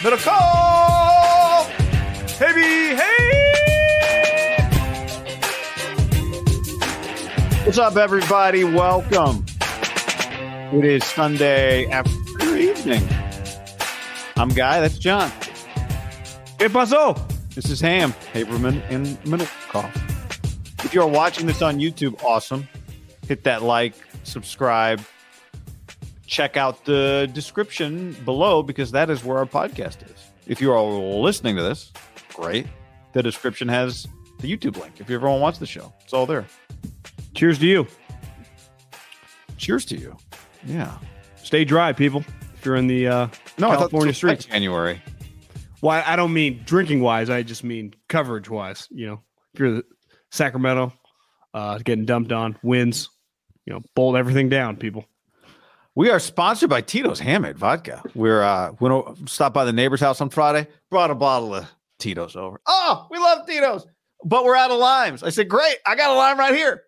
Middle call! Hey, hey! What's up, everybody? Welcome. It is Sunday after evening. I'm Guy. That's John. ¿Qué pasó? This is Ham, Haberman, and Middle Call. If you are watching this on YouTube, awesome. Hit that like, subscribe, check out the description below because that is where our podcast is. If you are listening to this, great. The description has the YouTube link. If everyone wants the show, it's all there. Cheers to you. Cheers to you. Yeah. Stay dry, people. If you're in the uh, No, California this was like streets. January. Well, I don't mean drinking wise. I just mean coverage wise. You know, if you're the Sacramento, uh, getting dumped on, wins. You know, bolt everything down, people. We are sponsored by Tito's Handmade Vodka. We're uh to stop by the neighbor's house on Friday, brought a bottle of Tito's over. Oh, we love Tito's, but we're out of limes. I said, Great, I got a lime right here.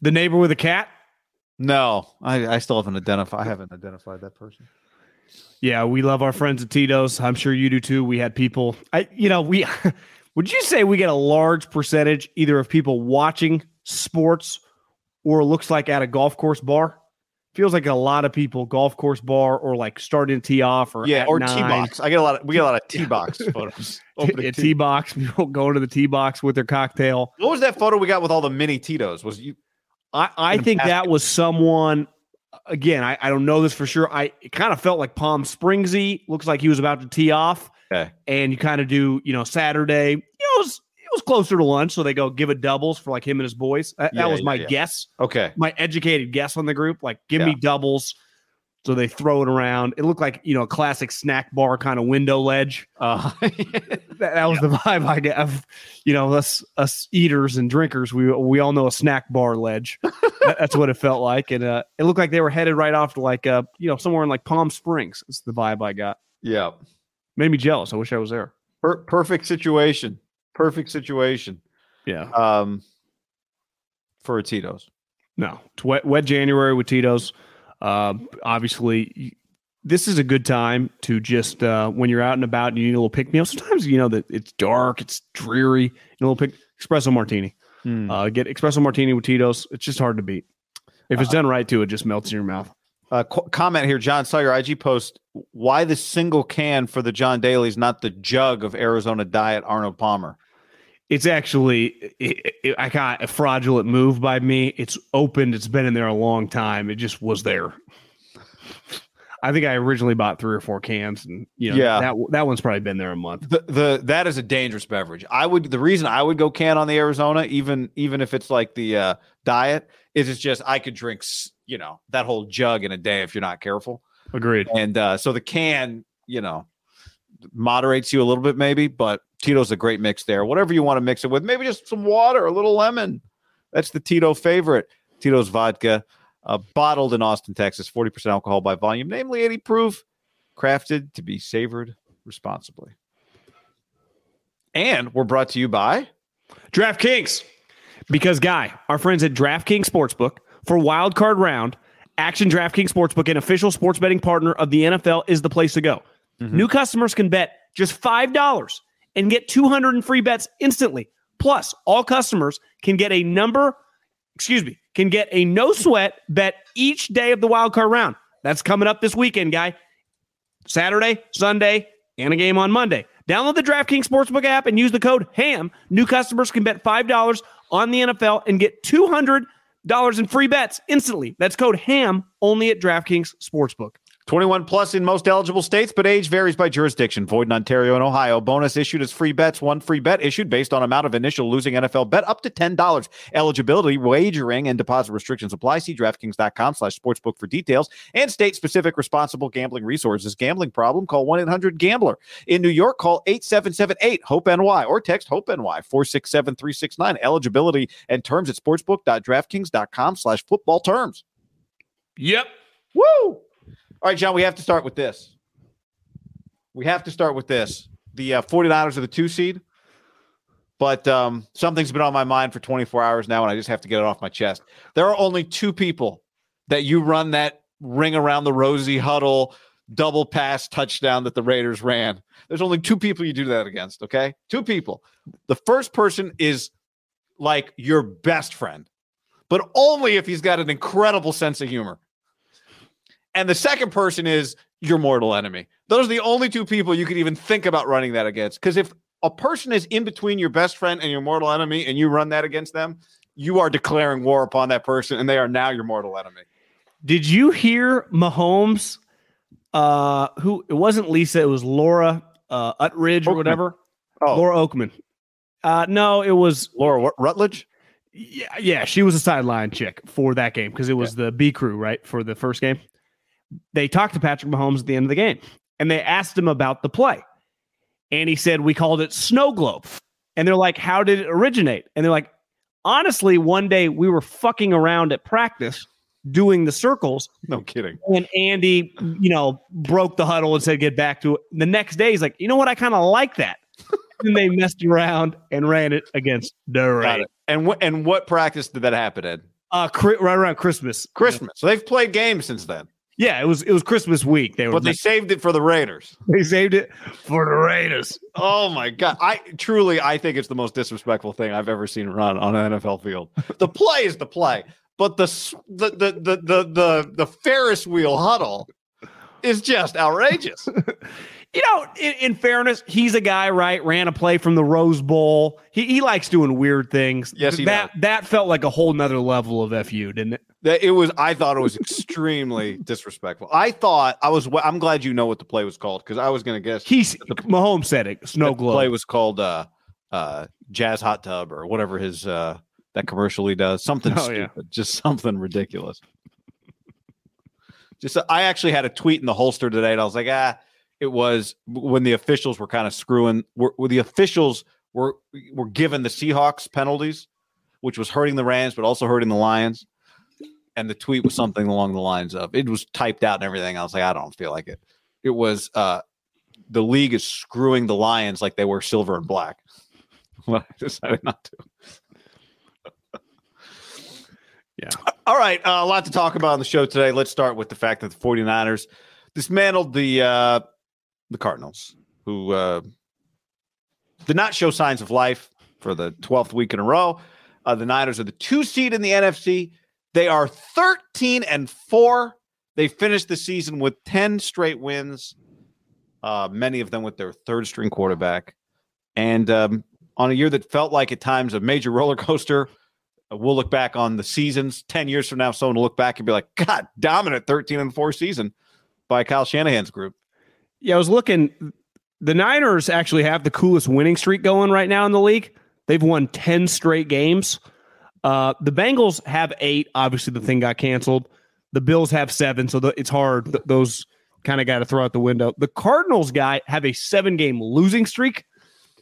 The neighbor with a cat. No, I, I still haven't identified I haven't identified that person. Yeah, we love our friends at Tito's. I'm sure you do too. We had people. I, you know, we. would you say we get a large percentage either of people watching sports or it looks like at a golf course bar? Feels like a lot of people golf course bar or like starting to tee off or Yeah, at or nine. T box. I get a lot of we get a lot of T box photos. A tee- tee box. People going to the tee box with their cocktail. What was that photo we got with all the mini Tito's? Was you I, I think that was someone. Again, I, I don't know this for sure. I it kind of felt like Palm Springsy. Looks like he was about to tee off, okay? and you kind of do you know Saturday. You know, it was closer to lunch, so they go give it doubles for like him and his boys. That, Yeah, that was yeah, my yeah. guess, Okay. my educated guess on the group. Like, give Yeah. me doubles. So they throw it around. It looked like you know a classic snack bar kind of window ledge. Uh, That, that was the vibe I get. Of, you know, us us eaters and drinkers, we we all know a snack bar ledge. That- that's what it felt like, and uh, it looked like they were headed right off to like uh, you know, somewhere in like Palm Springs. It's the vibe I got. yeah. Made me jealous. I wish I was there. Per- perfect situation. Perfect situation. Yeah. Um for a Tito's. No, it's wet, wet January with Tito's. Uh, obviously, this is a good time to just uh, when you're out and about and you need a little pick me up. Sometimes you know that it's dark, it's dreary. You know, a little pick espresso martini. Hmm. Uh, get espresso martini with Tito's. It's just hard to beat. If it's done right, too, it just melts in your mouth. Uh, qu- comment here, John saw your IG post. Why the single can for the John Daly's, not the jug of Arizona Diet Arnold Palmer? It's actually it, it, I got a fraudulent move by me. It's opened. It's been in there a long time. It just was there. I think I originally bought three or four cans, and you know Yeah. that that one's probably been there a month. The, the that is a dangerous beverage. I would the reason I would go can on the Arizona, even even if it's like the uh, diet, is it's just I could drink you know that whole jug in a day if you're not careful. Agreed. And uh, so the can, you know, moderates you a little bit maybe, but Tito's a great mix there. Whatever you want to mix it with, maybe just some water, a little lemon. That's the Tito favorite. Tito's vodka. uh, bottled in Austin, Texas, 40% alcohol by volume, namely 80 proof, crafted to be savored responsibly. And we're brought to you by DraftKings. Because, Guy, our friends at DraftKings Sportsbook for Wild Card Round, Action DraftKings Sportsbook, an official sports betting partner of the NFL, is the place to go. Mm-hmm. New customers can bet just $5 and get 200 in free bets instantly. Plus, all customers can get a number, excuse me, can get a no sweat bet each day of the wild card round. That's coming up this weekend, guy. Saturday, Sunday, and a game on Monday. Download the DraftKings Sportsbook app and use the code HAM. New customers can bet $5 on the NFL and get $200 in free bets instantly. That's code HAM only at DraftKings Sportsbook. 21 plus in most eligible states, but age varies by jurisdiction. Void in Ontario and Ohio. Bonus issued as free bets. One free bet issued based on amount of initial losing NFL bet up to $10. Eligibility, wagering, and deposit restrictions apply. See DraftKings.com slash sportsbook for details and state-specific responsible gambling resources. Gambling problem? Call 1-800-GAMBLER. In New York, call 8778-HOPE-NY or text HOPE-NY 467-369. Eligibility and terms at sportsbook.draftkings.com slash football terms. Yep. Woo! All right, John, we have to start with this. We have to start with this. The uh, 49ers are the two seed, but um, something's been on my mind for 24 hours now, and I just have to get it off my chest. There are only two people that you run that ring around the rosy huddle double pass touchdown that the Raiders ran. There's only two people you do that against, okay? Two people. The first person is like your best friend, but only if he's got an incredible sense of humor and the second person is your mortal enemy. Those are the only two people you could even think about running that against. Because if a person is in between your best friend and your mortal enemy, and you run that against them, you are declaring war upon that person, and they are now your mortal enemy. Did you hear Mahomes? Uh, who it wasn't Lisa, it was Laura uh, Utridge or whatever. Oh. Laura Oakman. Uh, no, it was Laura Rutledge. Yeah, yeah, she was a sideline chick for that game because it was yeah. the B crew, right, for the first game they talked to Patrick Mahomes at the end of the game and they asked him about the play. And he said, We called it snow globe. And they're like, How did it originate? And they're like, Honestly, one day we were fucking around at practice doing the circles. No kidding. And Andy, you know, broke the huddle and said, Get back to it. The next day, he's like, You know what? I kind of like that. and they messed around and ran it against the And, wh- and what practice did that happen in? Uh, cri- right around Christmas. Christmas. So they've played games since then. Yeah, it was it was Christmas week. They were, but they saved it for the Raiders. They saved it for the Raiders. Oh my god! I truly, I think it's the most disrespectful thing I've ever seen run on an NFL field. The play is the play, but the the the the the the, the Ferris wheel huddle is just outrageous. you know, in, in, fairness, he's a guy, right? Ran a play from the Rose Bowl. He he likes doing weird things. Yes, he that does. that felt like a whole nother level of fu, didn't it? That it was. I thought it was extremely disrespectful. I thought I was. I'm glad you know what the play was called because I was going to guess. He's the, Mahomes said it. Snow globe. Play was called uh, uh, Jazz Hot Tub or whatever his uh, that commercial he does. Something oh, stupid, yeah. just something ridiculous. just I actually had a tweet in the holster today, and I was like, ah it was when the officials were kind of screwing. Were, the officials were were given the Seahawks penalties, which was hurting the Rams, but also hurting the Lions. And the tweet was something along the lines of it was typed out and everything. I was like, I don't feel like it. It was uh, the league is screwing the Lions like they were silver and black. Well, I decided not to. yeah. All right. Uh, a lot to talk about on the show today. Let's start with the fact that the 49ers dismantled the uh, the Cardinals, who uh, did not show signs of life for the 12th week in a row. Uh, the Niners are the two seed in the NFC. They are 13 and four. They finished the season with 10 straight wins, uh, many of them with their third string quarterback. And um, on a year that felt like at times a major roller coaster, uh, we'll look back on the seasons 10 years from now. Someone will look back and be like, God, dominant 13 and 4 season by Kyle Shanahan's group. Yeah, I was looking. The Niners actually have the coolest winning streak going right now in the league. They've won 10 straight games. Uh, the Bengals have eight. Obviously, the thing got canceled. The Bills have seven, so the, it's hard. Th- those kind of got to throw out the window. The Cardinals guy have a seven game losing streak.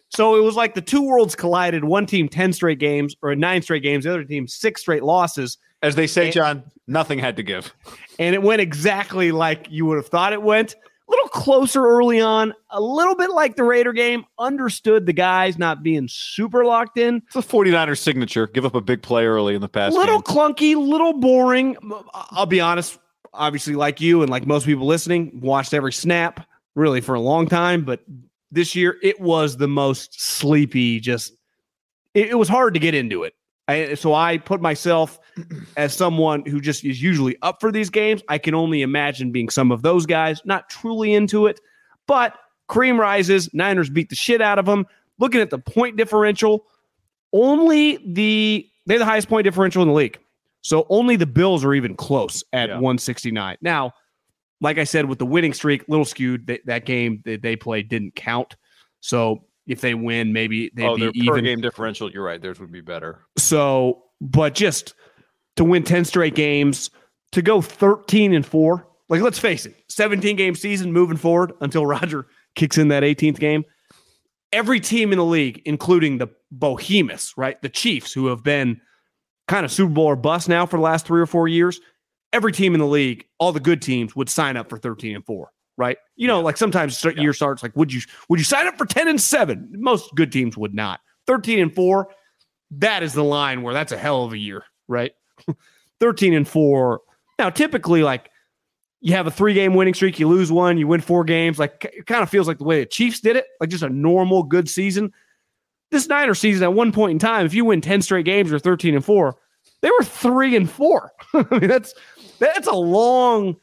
So it was like the two worlds collided. One team 10 straight games or nine straight games, the other team six straight losses. As they say, And- John, nothing had to give. and it went exactly like you would have thought it went. Little closer early on, a little bit like the Raider game. Understood the guys not being super locked in. It's a 49ers signature. Give up a big play early in the past. little game. clunky, little boring. I'll be honest. Obviously, like you and like most people listening, watched every snap really for a long time. But this year, it was the most sleepy. Just it, it was hard to get into it. I, so I put myself as someone who just is usually up for these games. I can only imagine being some of those guys, not truly into it. But cream rises. Niners beat the shit out of them. Looking at the point differential, only the they're the highest point differential in the league. So only the Bills are even close at Yeah. 169. Now, like I said, with the winning streak, little skewed. That, that game that they played didn't count. So if they win, maybe they'd oh, be their per even. game differential. You're right. Theirs would be better. So, but just to win 10 straight games, to go 13 and four, like let's face it, 17 game season moving forward until Roger kicks in that 18th game. Every team in the league, including the Bohemoths, right? The Chiefs, who have been kind of Super Bowl or bust now for the last three or four years, every team in the league, all the good teams would sign up for 13 and four, right? You know, like sometimes year starts like, would you would you sign up for 10 and seven? Most good teams would not. 13 and four, that is the line where that's a hell of a year, right? 13 and 4. Now, typically like you have a 3-game winning streak, you lose one, you win 4 games, like it kind of feels like the way the Chiefs did it, like just a normal good season. This Niner season at one point in time, if you win 10 straight games or 13 and 4, they were 3 and 4. I mean, that's that's a long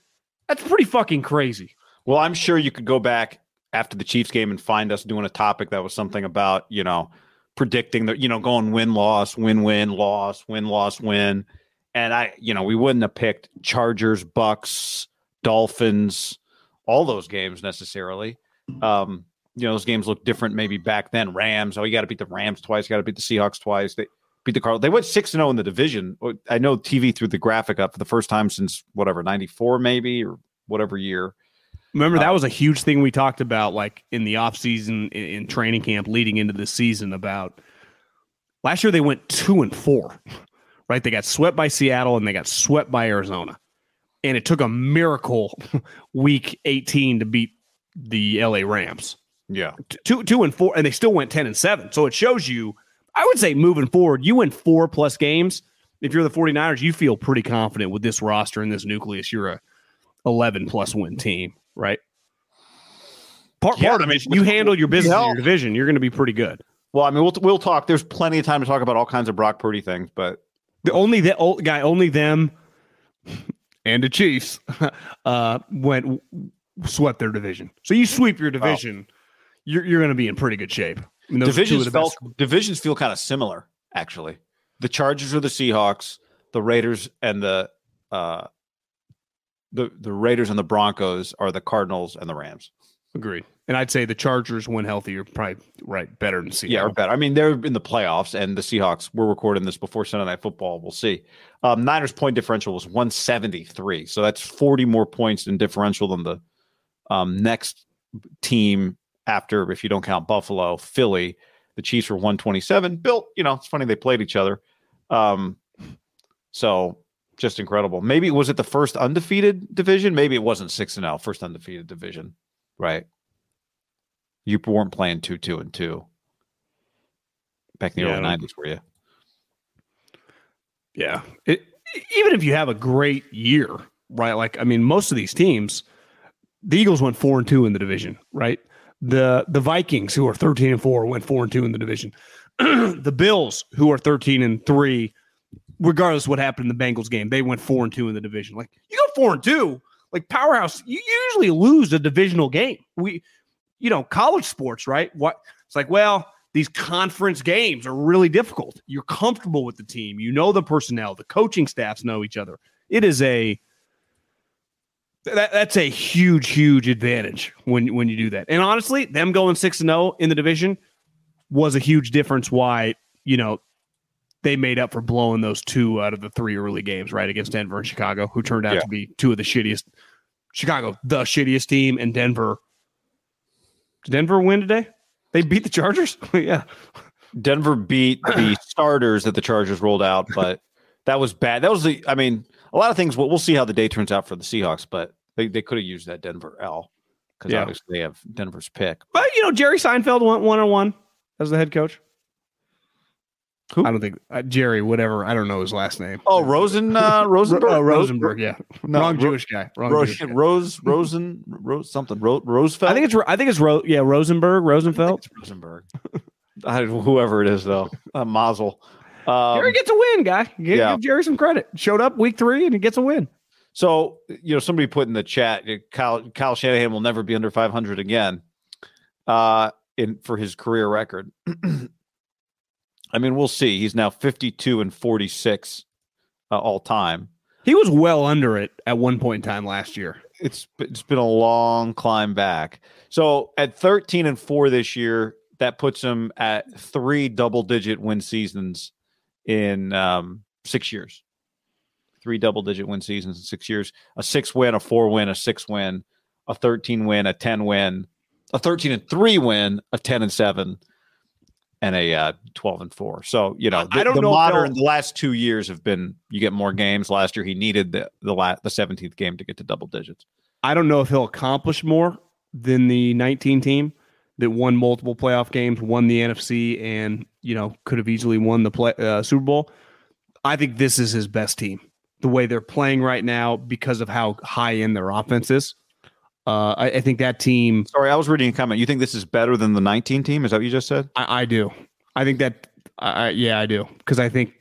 that's pretty fucking crazy. Well, I'm sure you could go back after the Chiefs game and find us doing a topic that was something about, you know, predicting the, you know, going win loss, win win loss, win loss win. And I, you know, we wouldn't have picked Chargers, Bucks, Dolphins, all those games necessarily. Um, you know, those games look different maybe back then. Rams, oh, you got to beat the Rams twice, you got to beat the Seahawks twice. They beat the Cardinals. They went 6 0 in the division. I know TV threw the graphic up for the first time since whatever, 94 maybe or whatever year. Remember that was a huge thing we talked about like in the offseason in, in training camp leading into the season about last year they went 2 and 4. Right? They got swept by Seattle and they got swept by Arizona. And it took a miracle week 18 to beat the LA Rams. Yeah. Two two and 4 and they still went 10 and 7. So it shows you I would say moving forward, you win 4 plus games. If you're the 49ers, you feel pretty confident with this roster and this nucleus. You're a 11 plus win team, right? Part, Yeah, part of I it, mean, you handle your business in your division, you're going to be pretty good. Well, I mean, we'll we'll talk. There's plenty of time to talk about all kinds of Brock Purdy things, but The only the old guy, only them and the Chiefs uh, went swept their division. So you sweep your division, you're you're going to be in pretty good shape. I mean, those are two divisions the felt best. divisions feel kind of similar actually. The Chargers are the Seahawks, the Raiders and the uh the the Raiders and the Broncos are the Cardinals and the Rams. Agreed. And I'd say the Chargers, when healthy, are probably right better than Seattle. Yeah, or better. I mean, they're in the playoffs, and the Seahawks. We're recording this before Sunday Night Football. We'll see. Um, Niners point differential was 173, so that's 40 more points in differential than the um, next team after, if you don't count Buffalo, Philly. The Chiefs were 127. Bill, you know, it's funny they played each other. Um, so just incredible. Maybe was it the first undefeated division? Maybe it wasn't six and zero. First undefeated division, right? You weren't playing two, two, and two back in the Yeah, early nineties, were you? Yeah. It, even if you have a great year, right? Like, I mean, most of these teams, the Eagles went four and two in the division, right? The the Vikings, who are 13 and four, went four and two in the division. the Bills, who are 13 and three, regardless of what happened in the Bengals game, they went four and two in the division. Like, you go four and two, like powerhouse, you usually lose a divisional game. We, you know, college sports, right? What it's like, well, these conference games are really difficult. You're comfortable with the team. You know the personnel. The coaching staffs know each other. It is a that, that's a huge, huge advantage when when you do that. And honestly, them going six and zero in the division was a huge difference. Why you know they made up for blowing those two out of the three early games right against Denver and Chicago, who turned out Yeah. to be two of the shittiest. Chicago, the shittiest team, and Denver. Did Denver win today? They beat the Chargers. yeah, Denver beat the starters that the Chargers rolled out, but That was bad. That was the. I mean, a lot of things. We'll, we'll see how the day turns out for the Seahawks, but they, they could have used that Denver L because Yeah. obviously they have Denver's pick. But you know, Jerry Seinfeld went one on one as the head coach. Who? I don't think uh, Jerry, whatever. I don't know his last name. Oh, Rosen uh, Rosenberg. Oh, Rosenberg. Yeah, No, wrong Ro- Jewish guy. Wrong Rose, Jewish guy. Rose Rosen Rose something Ro, Rosefeld. I think it's Ro- I think it's Ro- yeah Rosenberg I think Rosenfeld. it's Rosenberg. I, whoever it is though, uh, Mazel. Um, Jerry gets a win, guy. Give, yeah. give Jerry some credit. Showed up week three and he gets a win. So, you know, somebody put in the chat, uh, Kyle, Kyle Shanahan will never be under 500 again uh, in for his career record. I mean, we'll see. He's now 52 and 46 uh, all time. He was well under it at one point in time last year. It's it's been a long climb back. So at 13 and 4 this year, that puts him at three double digit win seasons in um, 6 years. Three double digit win seasons in 6 years. A 6 win, a 4 win, a 6 win, a 13 win, a 10 win, a 13 and 3 win, a 10 and 7 and a uh, 12 and 4. So, you know, I the, don't the know modern they'll- the last 2 years have been you get more games. Last year he needed the the la- the 17th game to get to double digits. I don't know if he'll accomplish more than the 19 team that won multiple playoff games, won the NFC, and you know could have easily won the play, uh, Super Bowl. I think this is his best team. The way they're playing right now, because of how high end their offense is, uh, I, I think that team. Sorry, I was reading a comment. You think this is better than the 19 team? Is that what you just said? I, I do. I think that. I, I- yeah, I do because I think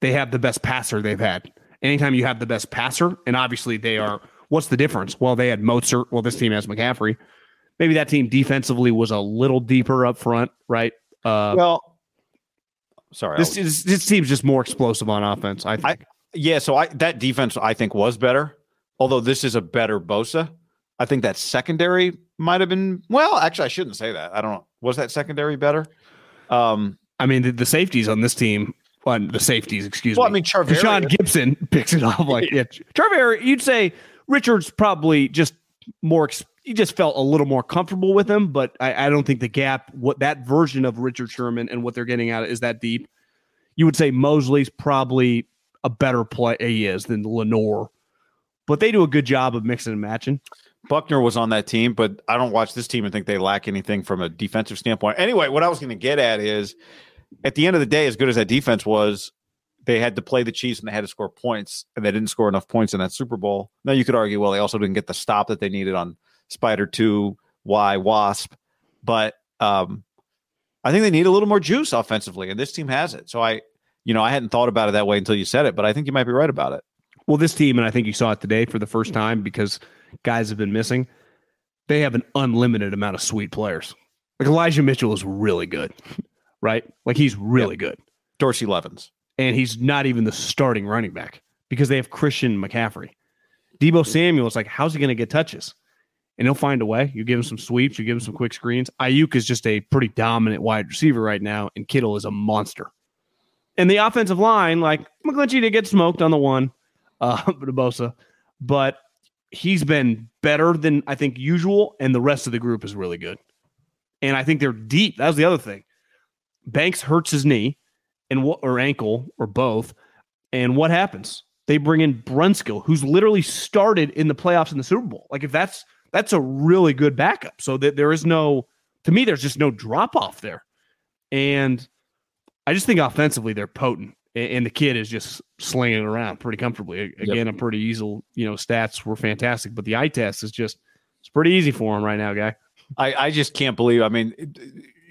they have the best passer they've had. Anytime you have the best passer, and obviously they are. What's the difference? Well, they had Mostert. Well, this team has McCaffrey. Maybe that team defensively was a little deeper up front, right? Uh, well, sorry. This, was- this this team's just more explosive on offense. I think. yeah, so I that defense I think was better. Although this is a better Bosa. I think that secondary might have been well, actually I shouldn't say that. I don't know. Was that secondary better? Um I mean, the, the safeties on this team, on the safeties, excuse me. well, I me. mean Tashaun Charvarius, Gipson picks it off like yeah. Charver, you'd say Richards probably just more. He just felt a little more comfortable with him, but I, I don't think the gap, what that version of Richard Sherman and what they're getting out is that deep. You would say Moseley's probably a better play he is than Lenoir, but they do a good job of mixing and matching. Buckner was on that team, but I don't watch this team and think they lack anything from a defensive standpoint. Anyway, what I was going to get at is at the end of the day, as good as that defense was, they had to play the Chiefs and they had to score points, and they didn't score enough points in that Super Bowl. Now you could argue, well, they also didn't get the stop that they needed on Spider Two, Y Wasp, but um, I think they need a little more juice offensively, and this team has it. So I, you know, I hadn't thought about it that way until you said it, but I think you might be right about it. Well, this team, and I think you saw it today for the first time because guys have been missing. They have an unlimited amount of sweet players. Like Elijah Mitchell is really good, right? Like he's really good. Dorsey Levens. And he's not even the starting running back because they have Christian McCaffrey. Deebo Samuel is like, how's he going to get touches? And he'll find a way. You give him some sweeps, you give him some quick screens. Aiyuk is just a pretty dominant wide receiver right now, and Kittle is a monster. And the offensive line, like McGlinchey did get smoked on the one, uh, but he's been better than I think usual, and the rest of the group is really good. And I think they're deep. That was the other thing. Banks hurts his knee and what or ankle or both. And what happens? They bring in Brunskill, who's literally started in the playoffs in the Super Bowl. Like if that's that's a really good backup. So that there is no to me, there's just no drop off there. And I just think offensively they're potent. And the kid is just slinging it around pretty comfortably. Again, a pretty easy, you know, stats were fantastic, but the eye test is just it's pretty easy for him right now, guy. I, I just can't believe. I mean,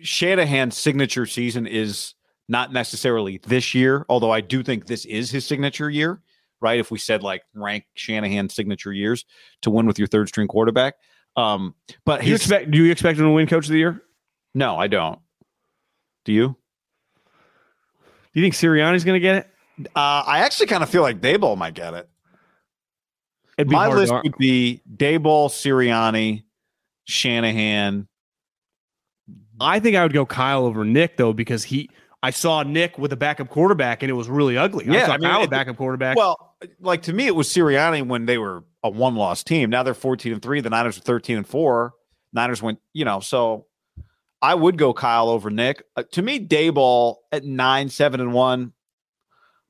Shanahan's signature season is not necessarily this year, although I do think this is his signature year, right? If we said like rank Shanahan's signature years to win with your third string quarterback. Um, but Do you expect do you expect him to win coach of the year? no, I don't. Do you? Do you think Sirianni's gonna get it? Uh, I actually kind of feel like Daboll might get it. It'd be My list to- would be Daboll, Sirianni, Shanahan. I think I would go Kyle over Nick though because he I saw Nick with a backup quarterback and it was really ugly. I Yeah, saw I mean, Kyle with backup quarterback. Well, like to me, it was Sirianni when they were a one loss team. Now they're 14 and three. The Niners are 13 and four. Niners went, you know, so I would go Kyle over Nick. Uh, to me, Daboll at nine, seven and one.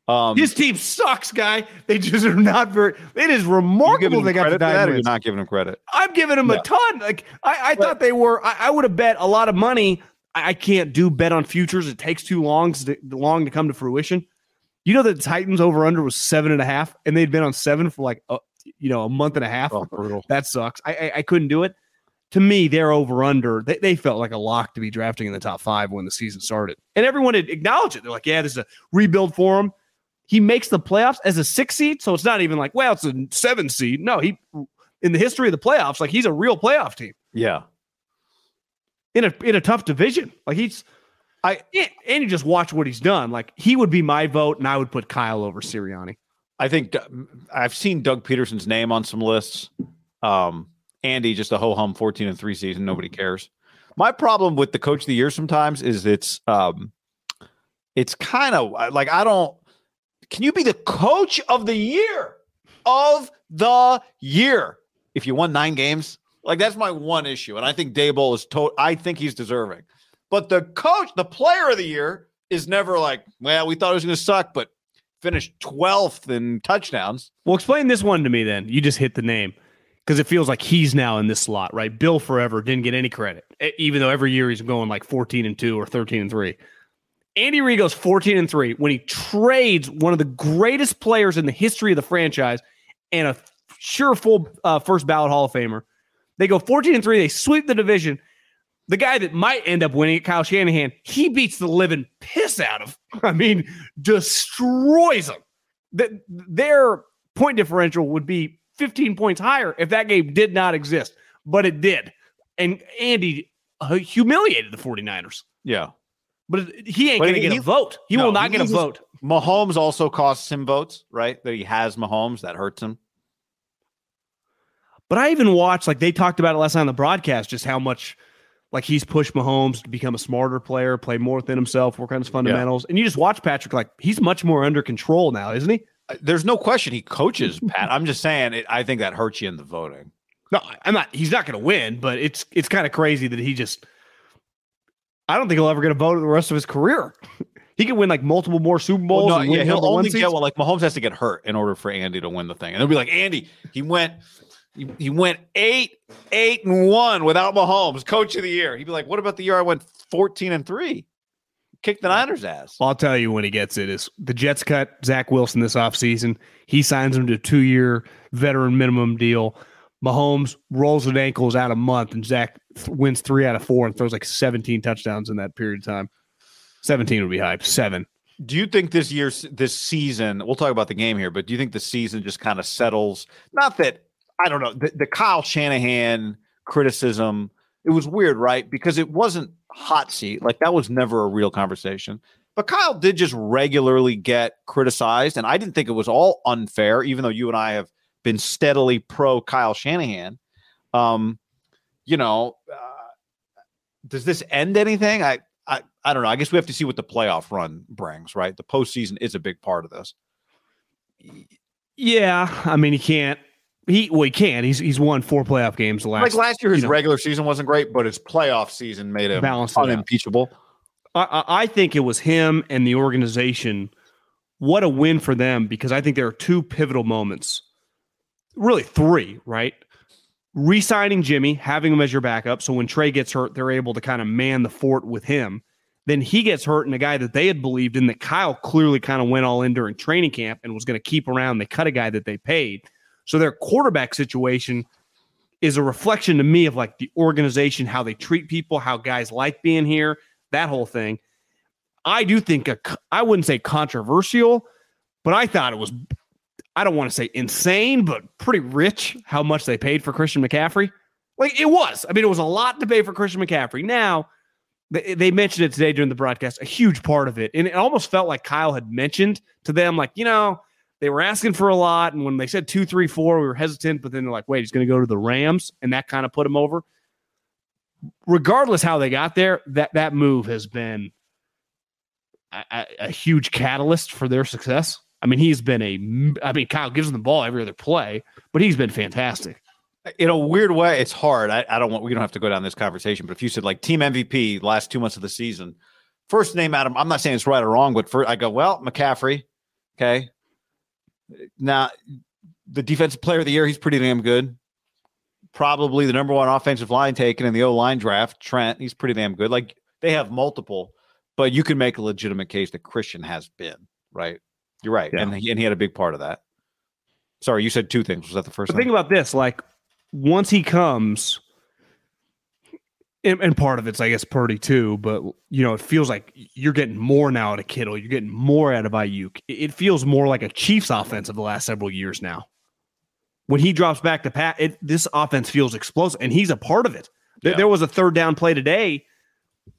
Um, His team sucks, guy. They just are not very. It is remarkable they got the nine or you're not giving him credit. I'm giving them a ton. Like I, I thought they were. I, I would have bet a lot of money. I, I can't do bet on futures. It takes too long to, long to come to fruition. You know that the Titans over under was seven and a half, and they'd been on seven for like a, you know a month and a half. Oh, brutal. That sucks. I, I I couldn't do it. To me, they're over under. They, they felt like a lock to be drafting in the top five when the season started, and everyone had acknowledged it. They're like, "Yeah, this is a rebuild for him." He makes the playoffs as a six seed, so it's not even like, "Well, it's a seven seed." No, he in the history of the playoffs, like he's a real playoff team Yeah. in a in a tough division. Like he's, I and you just watch what he's done. Like he would be my vote, and I would put Kyle over Sirianni. I think I've seen Doug Pederson's name on some lists. Um, Andy, just a ho hum 14 and three season. Nobody cares. My problem with the coach of the year sometimes is it's, um, it's kind of like, I don't, can you be the coach of the year of the year if you won nine games? Like that's my one issue. And I think Daboll is to, I think he's deserving. But the coach, the player of the year is never like, well, we thought it was going to suck, but finished 12th in touchdowns. Well, explain this one to me then. You just hit the name because it feels like he's now in this slot, right? Bill forever didn't get any credit, even though every year he's going like 14 and 2 or 13 and 3. Andy Reid goes 14 and 3 when he trades one of the greatest players in the history of the franchise and a sure full uh, first ballot Hall of Famer. They go 14 and 3. They sweep the division. The guy that might end up winning it, Kyle Shanahan, he beats the living piss out of. I mean, destroys them. That their point differential would be 15 points higher if that game did not exist, but it did. And Andy uh, humiliated the 49ers. Yeah. But he ain't going to he- get a vote. He no, will not he get a loses- vote. Mahomes also costs him votes, right? That he has Mahomes, that hurts him. But I even watched, like they talked about it last night on the broadcast, just how much like he's pushed Mahomes to become a smarter player, play more within himself, work on his fundamentals. And you just watch Patrick, like he's much more under control now, isn't he? There's no question he coaches Pat. I'm just saying, it, I think that hurts you in the voting. No, I'm not. He's not going to win, but it's it's kind of crazy that he just. I don't think he'll ever get a vote the rest of his career. he can win like multiple more Super Bowls. Well, no, and yeah, he'll only get well, like Mahomes has to get hurt in order for Andy to win the thing, and they'll be like, Andy, he went, he, he went eight, eight and one without Mahomes, coach of the year. He'd be like, what about the year I went 14 and three, kicked the Niners' ass? I'll tell you when he gets it is the Jets cut Zach Wilson this offseason. He signs him to a two year veteran minimum deal. Mahomes rolls his ankles out a month, and Zach th- wins three out of four and throws like 17 touchdowns in that period of time. 17 would be hype. Seven. Do you think this year's this season? We'll talk about the game here, but do you think the season just kind of settles? Not that I don't know the, the Kyle Shanahan criticism. It was weird, right? Because it wasn't hot seat. Like that was never a real conversation. But Kyle did just regularly get criticized, and I didn't think it was all unfair, even though you and I have been steadily pro Kyle Shanahan. Um, you know, uh, does this end anything? I I, I don't know. I guess we have to see what the playoff run brings, right? The postseason is a big part of this. Yeah. I mean, he can't. He well, he can. He's he's won four playoff games the last. like last year, his you know, regular season wasn't great, but his playoff season made him Balanced it out. unimpeachable. I, I I think it was him and the organization. What a win for them because I think there are two pivotal moments, really three, right? Resigning Jimmy, having him as your backup, so when Trey gets hurt, they're able to kind of man the fort with him. Then he gets hurt, and a guy that they had believed in that Kyle clearly kind of went all in during training camp and was going to keep around. They cut a guy that they paid, so their quarterback situation is a reflection to me of like the organization, how they treat people, how guys like being here, that whole thing. I do think I wouldn't say controversial, but I thought it was I don't want to say insane, but pretty rich how much they paid for Christian McCaffrey. Like it was. I mean, it was a lot to pay for Christian McCaffrey. Now, they, they mentioned it today during the broadcast, a huge part of it. And it almost felt like Kyle had mentioned to them, like, you know, they were asking for a lot. And when they said two, three, four, we were hesitant, but then they're like, wait, he's going to go to the Rams. And that kind of put him over. Regardless how they got there, that, that move has been a, a, a huge catalyst for their success. I mean, he's been a, I mean, Kyle gives him the ball every other play, but he's been fantastic. In a weird way, it's hard. I, I don't want. We don't have to go down this conversation. But if you said like team MVP last two months of the season, first name Adam, I'm not saying it's right or wrong, but I go well McCaffrey, Okay. Now, the defensive player of the year, he's pretty damn good. Probably the number one offensive line taken in the O line draft, Trent. He's pretty damn good. Like they have multiple, but you can make a legitimate case that Christian has been right. You're right, Yeah. and he, and he had a big part of that. Sorry, you said two things. Was that the first But thing? think about this: like once he comes, and, and part of it's I guess Purdy too. But you know, it feels like you're getting more now out of Kittle. You're getting more out of Aiyuk. It, feels more like a Chiefs offense of the last several years now. When he drops back to pat, it, this offense feels explosive, and he's a part of it. There, Yeah. there was a third down play today.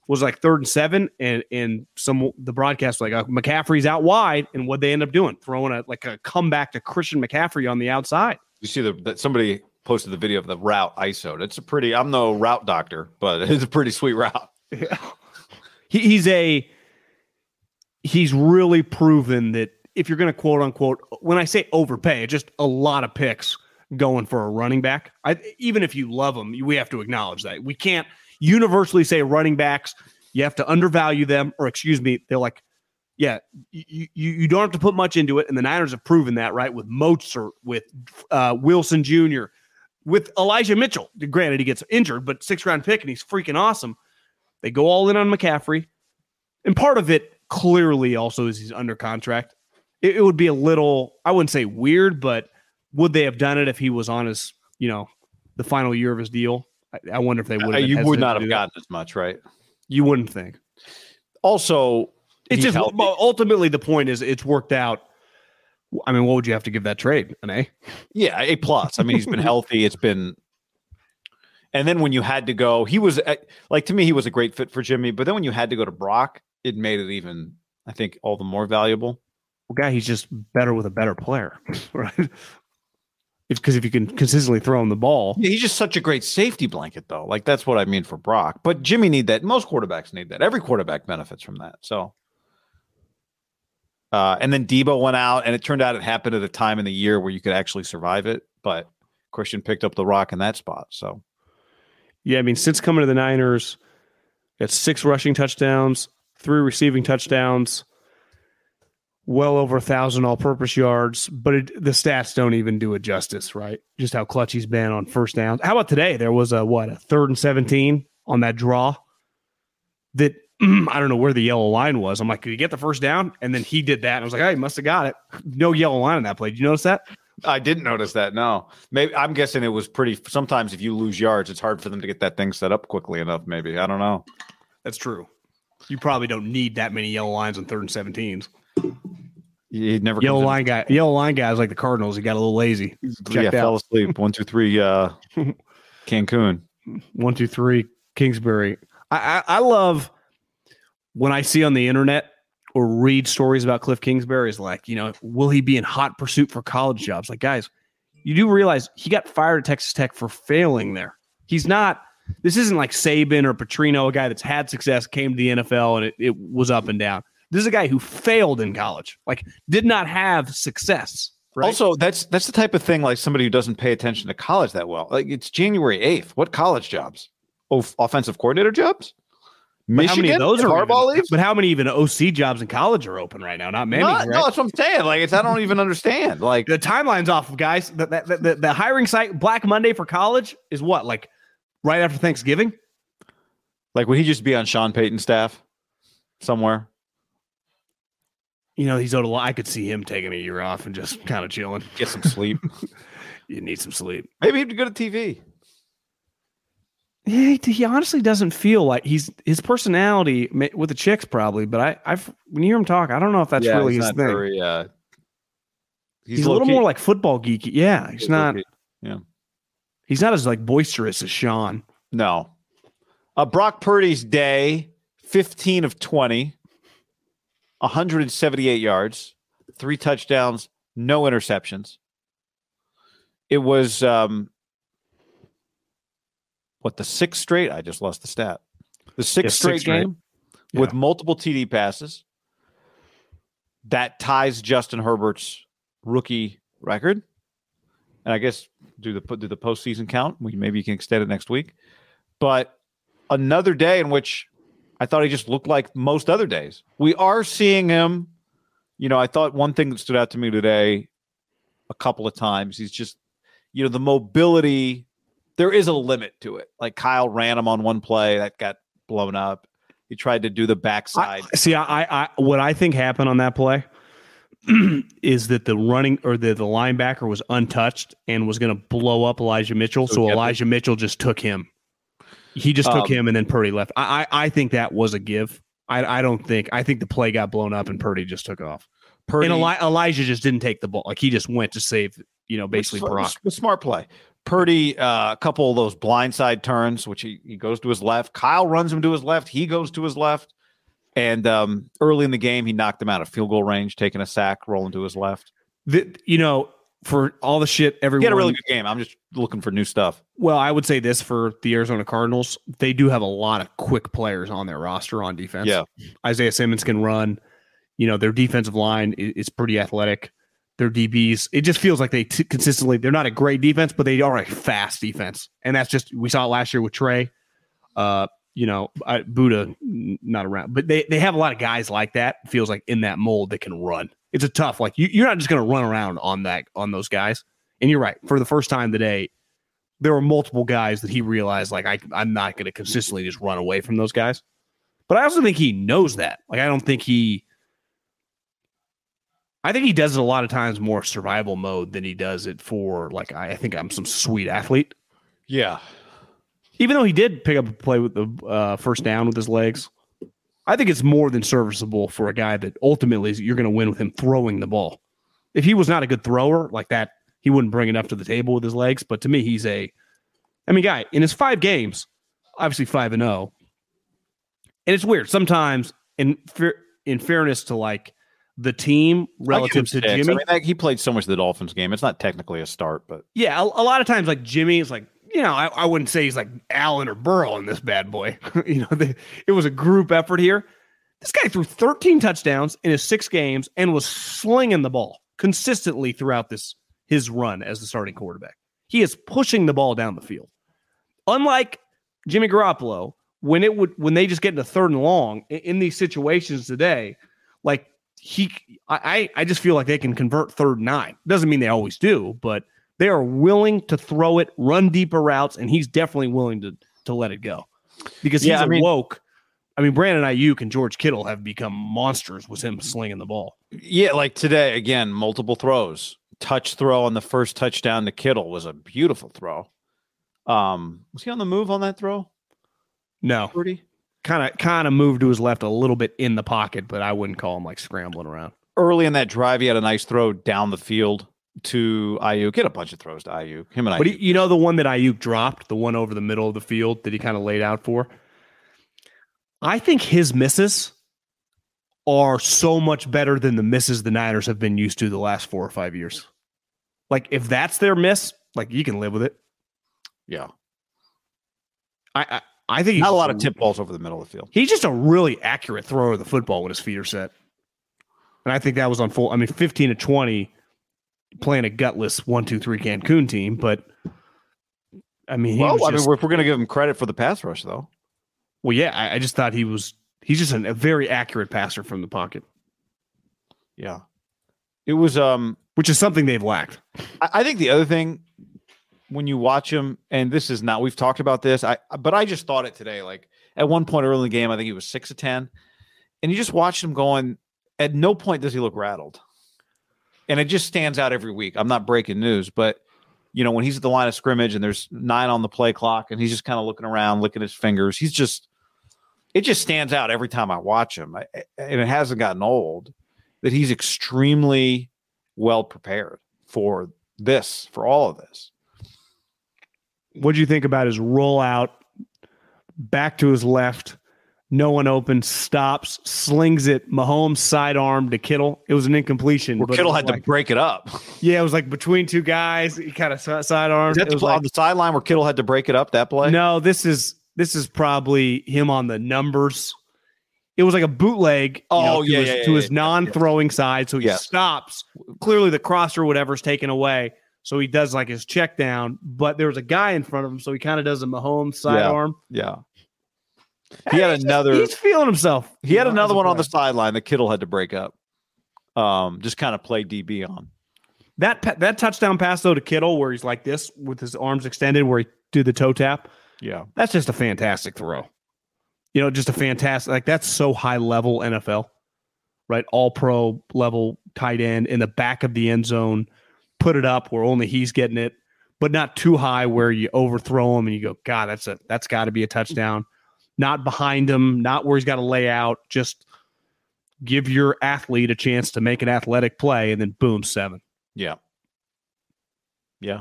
Was like third and seven, and and some the broadcast was like uh, McCaffrey's out wide, and what they end up doing, throwing a like a comeback to Christian McCaffrey on the outside. You see the that somebody posted the video of the route ISO. It's a pretty. I'm no route doctor, but it's a pretty sweet route. he, he's a he's really proven that if you're going to quote unquote when I say overpay, just a lot of picks going for a running back. I, even if you love them, we have to acknowledge that we can't universally say running backs. You have to undervalue them, or excuse me, they're like, yeah, you you, you don't have to put much into it, and the Niners have proven that, right? With Mostert, with uh, Wilson Jr., with Elijah Mitchell. Granted, he gets injured, but six round pick, and he's freaking awesome. They go all in on McCaffrey. And part of it clearly also is he's under contract. It, it would be a little, I wouldn't say weird, but would they have done it if he was on his, you know, the final year of his deal? I, I wonder if they would. Uh, you would not have gotten as much, right? You wouldn't think. Also, It's just healthy. ultimately the point is it's worked out. I mean, what would you have to give that trade? An A? Yeah, a plus. I mean, he's been healthy. It's been, and then when you had to go, he was uh, like to me, he was a great fit for Jimmy. But then when you had to go to Brock, it made it even, I think, all the more valuable. Well, guy, he's just better with a better player, right? Because if you can consistently throw him the ball, Yeah, he's just such a great safety blanket, though. Like that's what I mean for Brock. But Jimmy need that. Most quarterbacks need that. Every quarterback benefits from that. So, uh, and then Deebo went out, and it turned out it happened at a time in the year where you could actually survive it. But Christian picked up the rock in that spot. So Yeah, I mean, since coming to the Niners, got six rushing touchdowns, three receiving touchdowns, well over a thousand all-purpose yards. But it, the stats don't even do it justice, right? Just how clutch he's been on first downs. How about today? There was a what a third and seventeen on that draw. That I don't know where the yellow line was. I'm like, did he get the first down? And then he did that. And I was like, oh, he must have got it. No yellow line on that play. Did you notice that? I didn't notice that. No, maybe I'm guessing it was pretty. Sometimes if you lose yards, it's hard for them to get that thing set up quickly enough. Maybe I don't know. That's true. You probably don't need that many yellow lines on third and seventeens. He never Yellow in- line guy, yellow line guys like the Cardinals. He got a little lazy. yeah, checked fell asleep. One, two, three. Uh, Cancun. One, two, three, Kingsbury. I, I I love when I see on the internet or read stories about Kliff Kingsbury. Is like, you know, will he be in hot pursuit for college jobs? Like, guys, you do realize he got fired at Texas Tech for failing there. He's not. This isn't like Saban or Petrino, a guy that's had success, came to the NFL, and it, it was up and down. This is a guy who failed in college, like did not have success. Right? Also, that's that's the type of thing like somebody who doesn't pay attention to college that well. Like it's January eighth. What college jobs? Oh, offensive coordinator jobs. But how many of those are Harbaugh even, leaves? But how many even OC jobs in college are open right now? Not many. No, right? no, that's what I'm saying. Like it's I don't even understand. Like the timeline's off, guys. The, the, the, the hiring site Black Monday for college is what like right after Thanksgiving. like would he just be on Sean Payton's staff somewhere? You know he's owed a lot. I could see him taking a year off and just kind of chilling. Get some sleep. You need some sleep. Maybe he'd be good at TV. Yeah, he, he honestly doesn't feel like he's his personality with the chicks probably. But I, I've when you hear him talk, I don't know if that's Yeah, really his thing. very, uh, he's, a little low-key. more like football geeky. Yeah, he's He's not. low-key. He's not as like boisterous as Sean. No. Uh, Brock Purdy's day, 15 of 20, 178 yards, three touchdowns, no interceptions. It was um what the sixth straight? I just lost the stat. The sixth Yeah, straight straight. game with multiple TD passes. That ties Justin Herbert's rookie record. And I guess do the do the postseason count. We maybe you can extend it next week. But another day in which I thought he just looked like most other days. We are seeing him You know, I thought one thing that stood out to me today a couple of times, he's just, you know, the mobility, there is a limit to it. Like Kyle ran him on one play that got blown up. He tried to do the backside. I, see, I, I, what I think happened on that play is that the running or the, the linebacker was untouched and was going to blow up Elijah Mitchell. So, so Elijah Mitchell just took him. He just took um, him, and then Purdy left. I, I, I think that was a give. I, I don't think. I think the play got blown up, and Purdy just took off. Purdy, and Eli, Elijah just didn't take the ball. Like he just went to save, you know, basically Brock. Smart play. Purdy, uh, a couple of those blindside turns, which he, he goes to his left. Kyle runs him to his left. He goes to his left. And um, early in the game, he knocked him out of field goal range, taking a sack, rolling to his left. The, you know, for all the shit everyone he had a really good game. I'm just looking for new stuff. Well, I would say this for the Arizona Cardinals, they do have a lot of quick players on their roster on defense. Yeah, Isaiah Simmons can run. You know, their defensive line is, pretty athletic. Their DBs, it just feels like they t- consistently they're not a great defense, but they are a fast defense, and that's just we saw it last year with Trey. Uh, you know, I, Budda not around, but they, they have a lot of guys like that. Feels like in that mold that can run. It's a tough like you, you're not just going to run around on that on those guys. And you're right. For the first time today, there were multiple guys that he realized like I I'm not going to consistently just run away from those guys. But I also think he knows that. Like I don't think he. I think he does it a lot of times more survival mode than he does it for like I, I think I'm some sweet athlete. Yeah, even though he did pick up a play with the uh, first down with his legs, I think it's more than serviceable for a guy that ultimately you're going to win with him throwing the ball. If he was not a good thrower like that, he wouldn't bring enough to the table with his legs. But to me, he's a, I mean, guy in his five games, obviously five and zero, oh, and it's weird sometimes. In in fairness to like the team relative to Jimmy, I mean, he played so much of the Dolphins game. It's not technically a start, but yeah, a, a lot of times like Jimmy is like you know, I, I wouldn't say he's like Allen or Burrow in this bad boy. you know, the, it was a group effort here. This guy threw 13 touchdowns in his six games and was slinging the ball consistently throughout this his run as the starting quarterback. He is pushing the ball down the field. Unlike Jimmy Garoppolo, when it would when they just get into third and long in, in these situations today, like he I I just feel like they can convert third nine. Doesn't mean they always do, but they are willing to throw it, run deeper routes, and he's definitely willing to to let it go because he's yeah, I mean, woke. I mean, Brandon Aiyuk and George Kittle have become monsters with him slinging the ball. Yeah, like today again, multiple throws. Touch throw on the first touchdown to Kittle was a beautiful throw. Um, was he on the move on that throw? No, kind of kind of moved to his left a little bit in the pocket, but I wouldn't call him like scrambling around. Early in that drive, he had a nice throw down the field to Aiyuk. Get a bunch of throws to Aiyuk. Him and Aiyuk. But he, you know the one that Aiyuk dropped, the one over the middle of the field that he kind of laid out for. I think his misses are so much better than the misses the Niners have been used to the last four or five years. Like if that's their miss, like you can live with it. Yeah. I I, I think not a lot of tip balls over the middle of the field. He's just a really accurate thrower of the football when his feet are set. And I think that was on full. I mean, 15 to 20 playing a gutless one two three Cancun team, but I mean, he's. well, I just, mean, if we're going to give him credit for the pass rush, though. Well, yeah, I, I just thought he was. He's just an, a very accurate passer from the pocket. Yeah, it was. Um, which is something they've lacked. I, I think the other thing when you watch him, and this is not we've talked about this, I but I just thought it today. Like at one point early in the game, I think he was six of ten, and you just watched him going. At no point does he look rattled and it just stands out every week. I'm not breaking news, but you know, when he's at the line of scrimmage and there's nine on the play clock and he's just kind of looking around, licking his fingers, he's just, it just stands out every time I watch him. I, and it hasn't gotten old that he's extremely well prepared for this, for all of this. What do you think about his rollout back to his left? no one open, stops, slings it, Mahomes sidearm to Kittle. It was an incompletion. Well, Kittle had like, to break it up. Yeah, it was like between two guys. He kind of sidearm. Is that the, like, on the sideline where Kittle had to break it up that play? No, this is this is probably him on the numbers. It was like a bootleg. Oh know, yeah, to his, yeah, yeah, his non-throwing side, so he stops. Clearly, the crosser, whatever's taken away. So he does like his check down, but there was a guy in front of him, so he kind of does a Mahomes sidearm. Yeah. He had he's another. Just, he's feeling himself. He had another one on the sideline that Kittle had to break up. um, just kind of play DB on. That that touchdown pass though to Kittle, where he's like this with his arms extended, where he do the toe tap. Yeah, that's just a fantastic throw. You know, just a fantastic like that's so high level NFL, right? All pro level tight end in the back of the end zone, put it up where only he's getting it, but not too high where you overthrow him and you go, God, that's a that's got to be a touchdown. Not behind him, not where he's got to lay out, just give your athlete a chance to make an athletic play, and then boom, seven. Yeah. Yeah.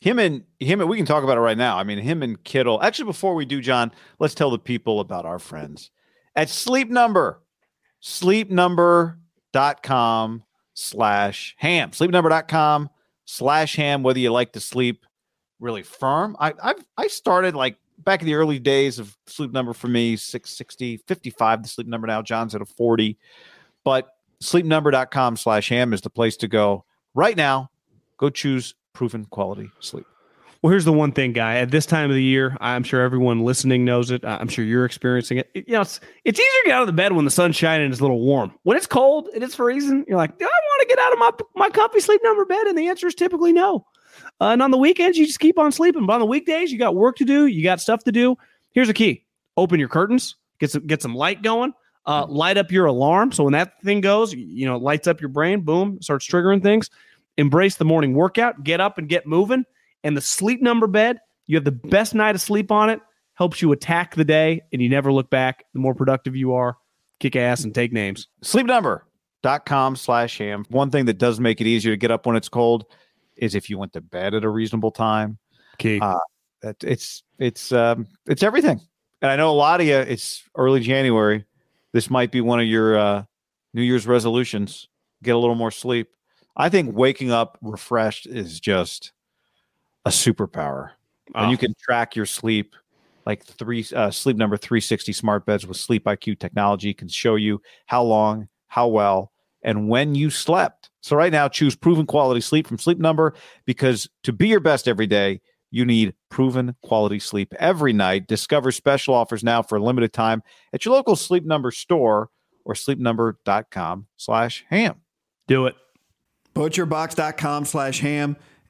Him and him and we can talk about it right now. I mean, him and Kittle. Actually, before we do, John, let's tell the people about our friends at Sleep Number. Sleepnumber.com slash ham. Sleepnumber.com slash ham, whether you like to sleep really firm. I I've I started like back in the early days of sleep number for me, 660, 55, the sleep number now. John's at a 40. But sleepnumber.com slash ham is the place to go right now. Go choose proven quality sleep. Well, here's the one thing, guy. At this time of the year, I'm sure everyone listening knows it. I'm sure you're experiencing it. it you know, it's it's easier to get out of the bed when the sun's shining and it's a little warm. When it's cold and it's freezing, you're like, do I want to get out of my my comfy sleep number bed? And the answer is typically no. Uh, and on the weekends, you just keep on sleeping. But on the weekdays, you got work to do. You got stuff to do. Here's a key: open your curtains, get some get some light going, uh, light up your alarm. So when that thing goes, you know, lights up your brain, boom, starts triggering things. Embrace the morning workout, get up and get moving. And the sleep number bed, you have the best night of sleep on it, helps you attack the day, and you never look back. The more productive you are, kick ass and take names. Sleepnumber.com slash ham. One thing that does make it easier to get up when it's cold is if you went to bed at a reasonable time. Key. Uh, it's it's um, it's everything. And I know a lot of you. It's early January this might be one of your uh, New Year's resolutions. Get a little more sleep. I think waking up refreshed is just a superpower. Oh. And you can track your sleep like three uh, sleep number 360 smart beds with sleep IQ technology can show you how long, how well, and when you slept. So right now choose proven quality sleep from Sleep Number because to be your best every day, you need proven quality sleep every night. Discover special offers now for a limited time at your local Sleep Number store or sleepnumber.com slash ham. Do it. Butcherbox.com slash ham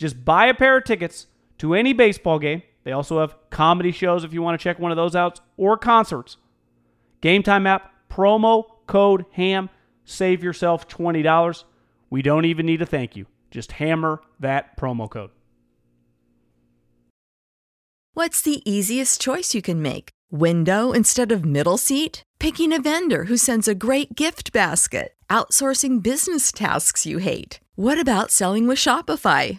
just buy a pair of tickets to any baseball game. They also have comedy shows if you want to check one of those out or concerts. Game Time app, promo code HAM. Save yourself $20. We don't even need a thank you. Just hammer that promo code. What's the easiest choice you can make? Window instead of middle seat? Picking a vendor who sends a great gift basket? Outsourcing business tasks you hate? What about selling with Shopify?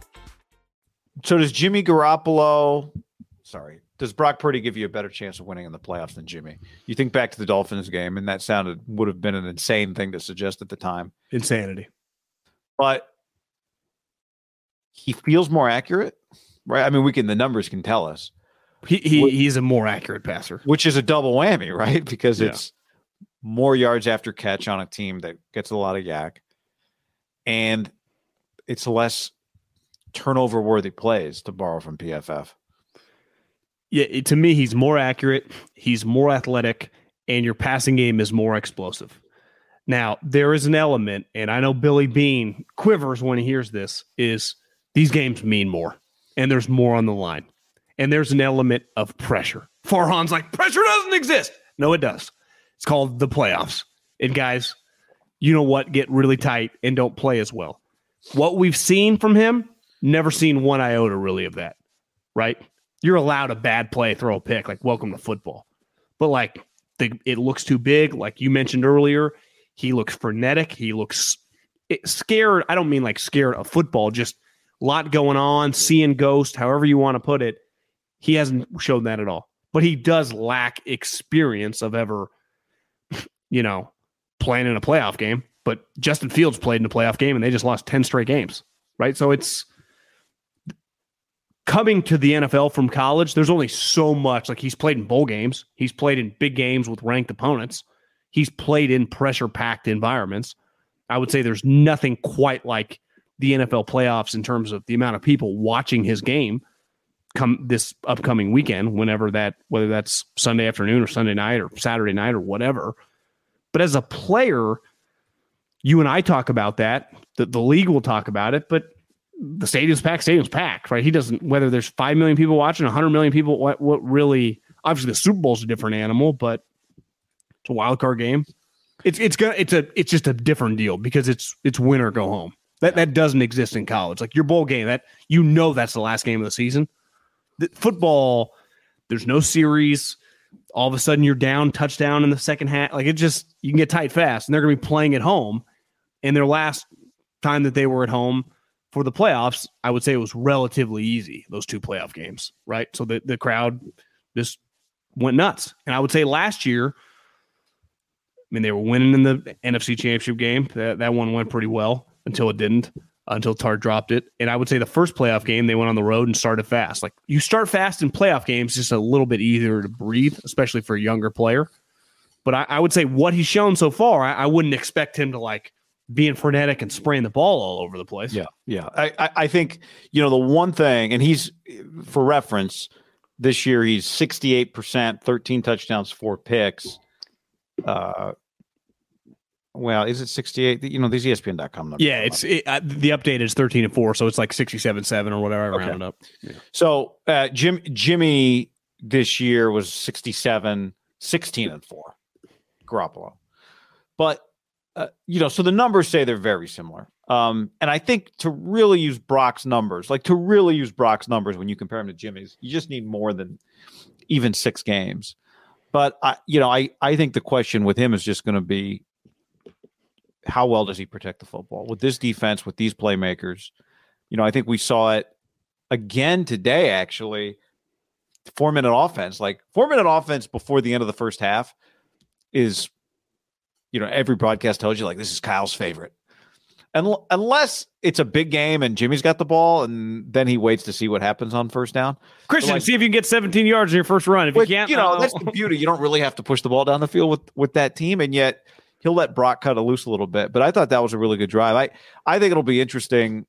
So does Jimmy Garoppolo? Sorry, does Brock Purdy give you a better chance of winning in the playoffs than Jimmy? You think back to the Dolphins game, and that sounded would have been an insane thing to suggest at the time. Insanity. But he feels more accurate, right? I mean, we can the numbers can tell us. He, he he's a more accurate passer, which is a double whammy, right? Because Yeah. it's more yards after catch on a team that gets a lot of YAC, and it's less turnover worthy plays to borrow from PFF. Yeah, to me, he's more accurate. He's more athletic, and your passing game is more explosive. Now, there is an element, and I know Billy Beane quivers when he hears this, is these games mean more, and there's more on the line. And there's an element of pressure. Farhan's like, pressure doesn't exist. No, it does. It's called the playoffs. And guys, you know what? Get really tight and don't play as well. What we've seen from him, never seen one iota really of that, right? You're allowed a bad play, throw a pick, like welcome to football. But like the, it looks too big, like you mentioned earlier. He looks frenetic. He looks scared. I don't mean like scared of football, just a lot going on, seeing ghost, however you want to put it. He hasn't shown that at all. But he does lack experience of ever, you know, playing in a playoff game. But Justin Fields played in a playoff game and they just lost 10 straight games. Right. So it's coming to the NFL from college, there's only so much. Like he's played in bowl games, he's played in big games with ranked opponents, he's played in pressure packed environments. I would say there's nothing quite like the NFL playoffs in terms of the amount of people watching his game come this upcoming weekend, whenever that, whether that's Sunday afternoon or Sunday night or Saturday night or whatever. But as a player, you and I talk about that. The, the league will talk about it, but the stadium's packed. Stadium's packed, right? He doesn't. Whether there's five million people watching, hundred million people, what what really? Obviously, the Super Bowl's a different animal, but it's a wild card game. It's it's gonna it's a it's just a different deal because it's it's win or go home. That that doesn't exist in college. Like your bowl game, that you know that's the last game of the season. The, football, there's no series. All of a sudden, you're down touchdown in the second half. Like it just you can get tight fast, and they're gonna be playing at home. And their last time that they were at home for the playoffs, I would say it was relatively easy, those two playoff games, right? So the, the crowd just went nuts. And I would say last year, I mean, they were winning in the NFC championship game. That, that one went pretty well until it didn't, until Tartt dropped it. And I would say the first playoff game, they went on the road and started fast. Like you start fast in playoff games, just a little bit easier to breathe, especially for a younger player. But I, I would say what he's shown so far, I, I wouldn't expect him to like being frenetic and spraying the ball all over the place. Yeah, yeah. I, I, I think you know the one thing, and he's for reference, this year he's sixty eight percent, thirteen touchdowns, four picks. Uh, well, is it 68? You know, these ESPN.com numbers. Yeah, it's it, uh, the update is 13 and 4, so it's like 67 7 or whatever I Okay. rounded up. So uh, Jim Jimmy this year was 67, 16 and 4. Garoppolo. But uh, you know, so the numbers say they're very similar. Um, and I think to really use Brock's numbers, like to really use Brock's numbers when you compare him to Jimmy's, you just need more than even six games. But I, you know, I I think the question with him is just going to be how well does he protect the football with this defense, with these playmakers? You know, I think we saw it again today, actually. Four minute offense, like four minute offense before the end of the first half is, you know, every broadcast tells you like this is Kyle's favorite. And unless it's a big game and Jimmy's got the ball and then he waits to see what happens on first down. Christian, Like- see if you can get 17 yards in your first run. If Which, you can't, you know, that's the beauty. You don't really have to push the ball down the field with with that team, and yet he'll let Brock cut it loose a little bit. But I thought that was a really good drive. I I think it'll be interesting.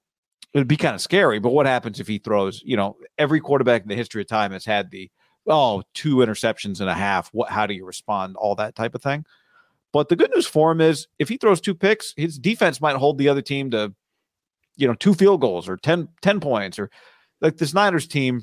It'd be kind of scary, but what happens if he throws? You know, every quarterback in the history of time has had the oh two interceptions and a half. What? How do you respond? All that type of thing. But the good news for him is if he throws two picks, his defense might hold the other team to, you know, two field goals or 10, 10 points or like the Niners team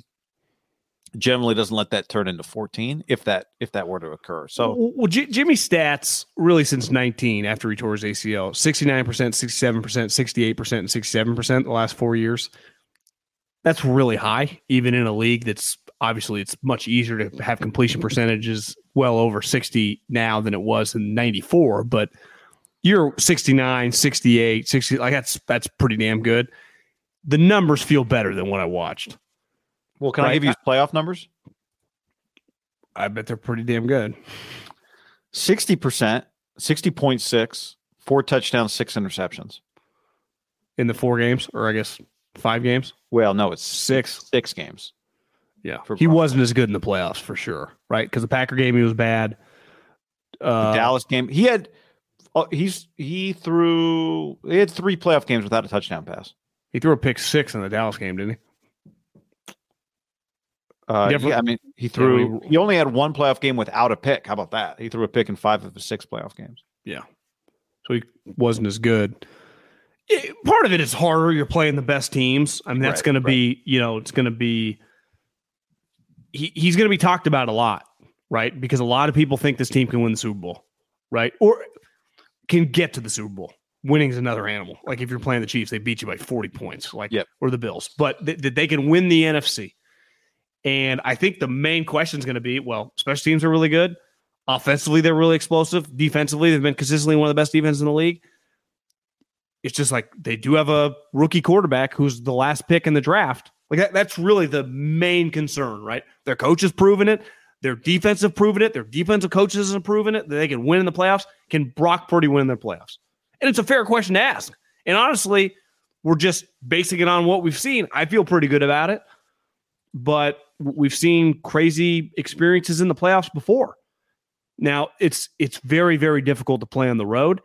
generally doesn't let that turn into 14 if that if that were to occur. So well, J- Jimmy's stats really since 19 after he tore his ACL 69%, 67%, 68%, and 67% the last four years. That's really high, even in a league that's obviously it's much easier to have completion percentages well over 60 now than it was in 94. But you're 69, 68, 60, like that's that's pretty damn good. The numbers feel better than what I watched. well, can I give you his playoff numbers? I bet they're pretty damn good. 60%, 60.6, four touchdowns, six interceptions. in the four games, or I guess five games. Well, no, it's Six. six games. Yeah, he wasn't as good in the playoffs for sure, right? Because the Packer game he was bad. The Uh, Dallas game, he had oh, he's he threw he had three playoff games without a touchdown pass. he threw a pick six in the Dallas game, didn't he? Uh, yeah, I mean, he threw. he only had one playoff game without a pick. How about that? He threw a pick in five of his six playoff games. Yeah, so he wasn't as good. It- part of it is harder. You're playing the best teams. I mean, that's Right, going to be, you know, it's going to be. He, he's going to be talked about a lot, right? Because a lot of people think this team can win the Super Bowl, right? Or can get to the Super Bowl. Winning is another animal. Like if you're playing the Chiefs, they beat you by 40 points, like Yep. or the Bills, but th- that they can win the NFC. And I think the main question is going to be, well, special teams are really good. Offensively, they're really explosive. Defensively, they've been consistently one of the best defenses in the league. It's just like they do have a rookie quarterback who's the last pick in the draft. Like that, that's really the main concern, right? Their coach has proven it. Their defense have proven it. Their defensive coaches have proven it that they can win in the playoffs. Can Brock Purdy win in the playoffs? And it's a fair question to ask. And honestly, we're just basing it on what we've seen. I feel pretty good about it, but we've seen crazy experiences in the playoffs before. Now it's it's very very difficult to play on the road,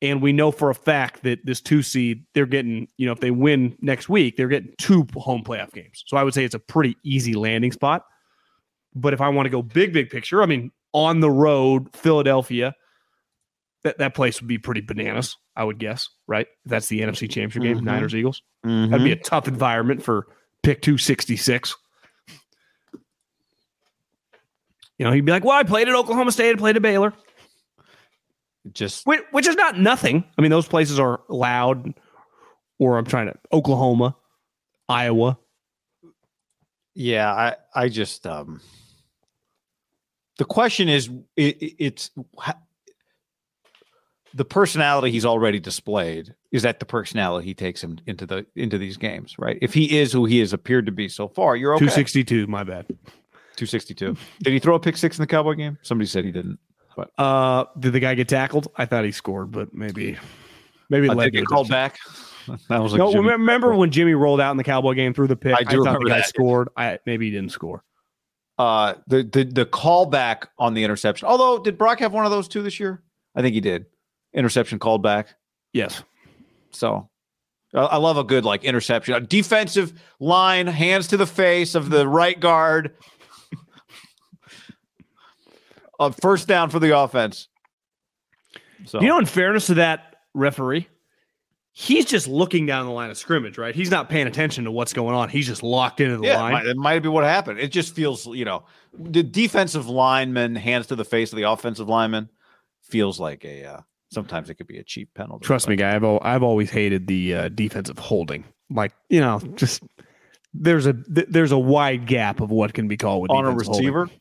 and we know for a fact that this two seed they're getting you know if they win next week they're getting two home playoff games. So I would say it's a pretty easy landing spot. But if I want to go big big picture, I mean on the road Philadelphia, that that place would be pretty bananas. I would guess right. If that's the NFC Championship game, Mhm. Niners Eagles. Mm-hmm. That'd be a tough environment for pick 266. You know, he'd be like, well, I played at Oklahoma State, I played at Baylor, Just which, which is not nothing. I mean, those places are loud, or I'm trying to, Oklahoma, Iowa. Yeah, I I just um the question is it, it's the personality he's already displayed is that the personality he takes him into the into these games, right? If he is who he has appeared to be so far, you're okay. 262, my bad. 262. Did he throw a pick six in the Cowboy game? Somebody said he didn't. Uh, did the guy get tackled? I thought he scored, but maybe, maybe Uh, did to he a get called back? That was like no, Jimmy- remember when Jimmy rolled out in the Cowboy game through the pick? I do thought remember that. scored. I maybe he didn't score. uh the the the callback on the interception. Although did Brock have one of those too this year? I think he did. Interception called back. Yes. So I I love a good like interception. A defensive line, hands to the face of the right guard. A first down for the offense. So You know, in fairness to that referee, he's just looking down the line of scrimmage, right? He's not paying attention to what's going on. He's just locked into the yeah, it line. might, it might be what happened. It just feels, you know, the defensive lineman hands to the face of the offensive lineman feels like a. Uh, sometimes it could be a cheap penalty. Trust but- me, guy. I've al- I've always hated the uh, defensive holding. Like you know, just there's a th- there's a wide gap of what can be called with on a receiver. holding.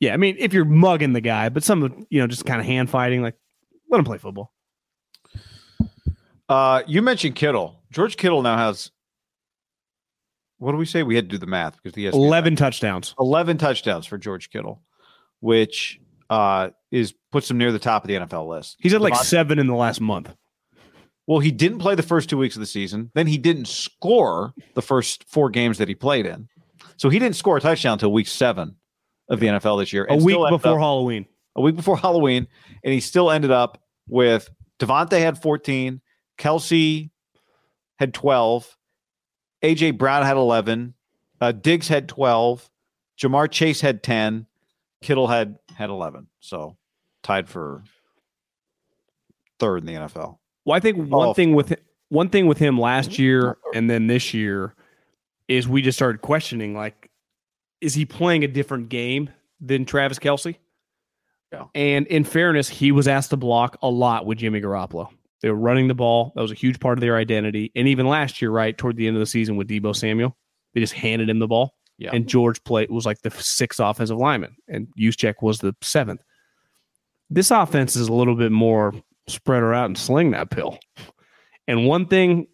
Yeah, I mean, if you're mugging the guy, but some of you know just kind of hand fighting, like let him play football. Uh, you mentioned Kittle. George Kittle now has. What do we say? We had to do the math because he has Eleven touchdowns. 11 touchdowns for George Kittle, which uh, is puts him near the top of the NFL list. He's had like Davante- seven in the last month. Well, he didn't play the first two weeks of the season. Then he didn't score the first four games that he played in. So he didn't score a touchdown until week seven of the NFL this year. A week still before up- Halloween. a week before Halloween, and he still ended up with Davante had 14, Kelce had 12, AJ Brown had 11, uh, Diggs had 12, Ja'Marr Chase had 10, Kittle had had 11. So tied for third in the NFL. Well, I think one Oh. thing with one thing with him last year and then this year is we just started questioning like, is he playing a different game than Travis Kelce? Yeah. And in fairness, he was asked to block a lot with Jimmy Garoppolo. They were running the ball. That was a huge part of their identity. And even last year, right toward the end of the season with Deebo Samuel, they just handed him the ball. Yeah. And George played was like the sixth offensive lineman, and Juszczyk was the seventh. This offense is a little bit more spread her out and sling that pill. And one thing,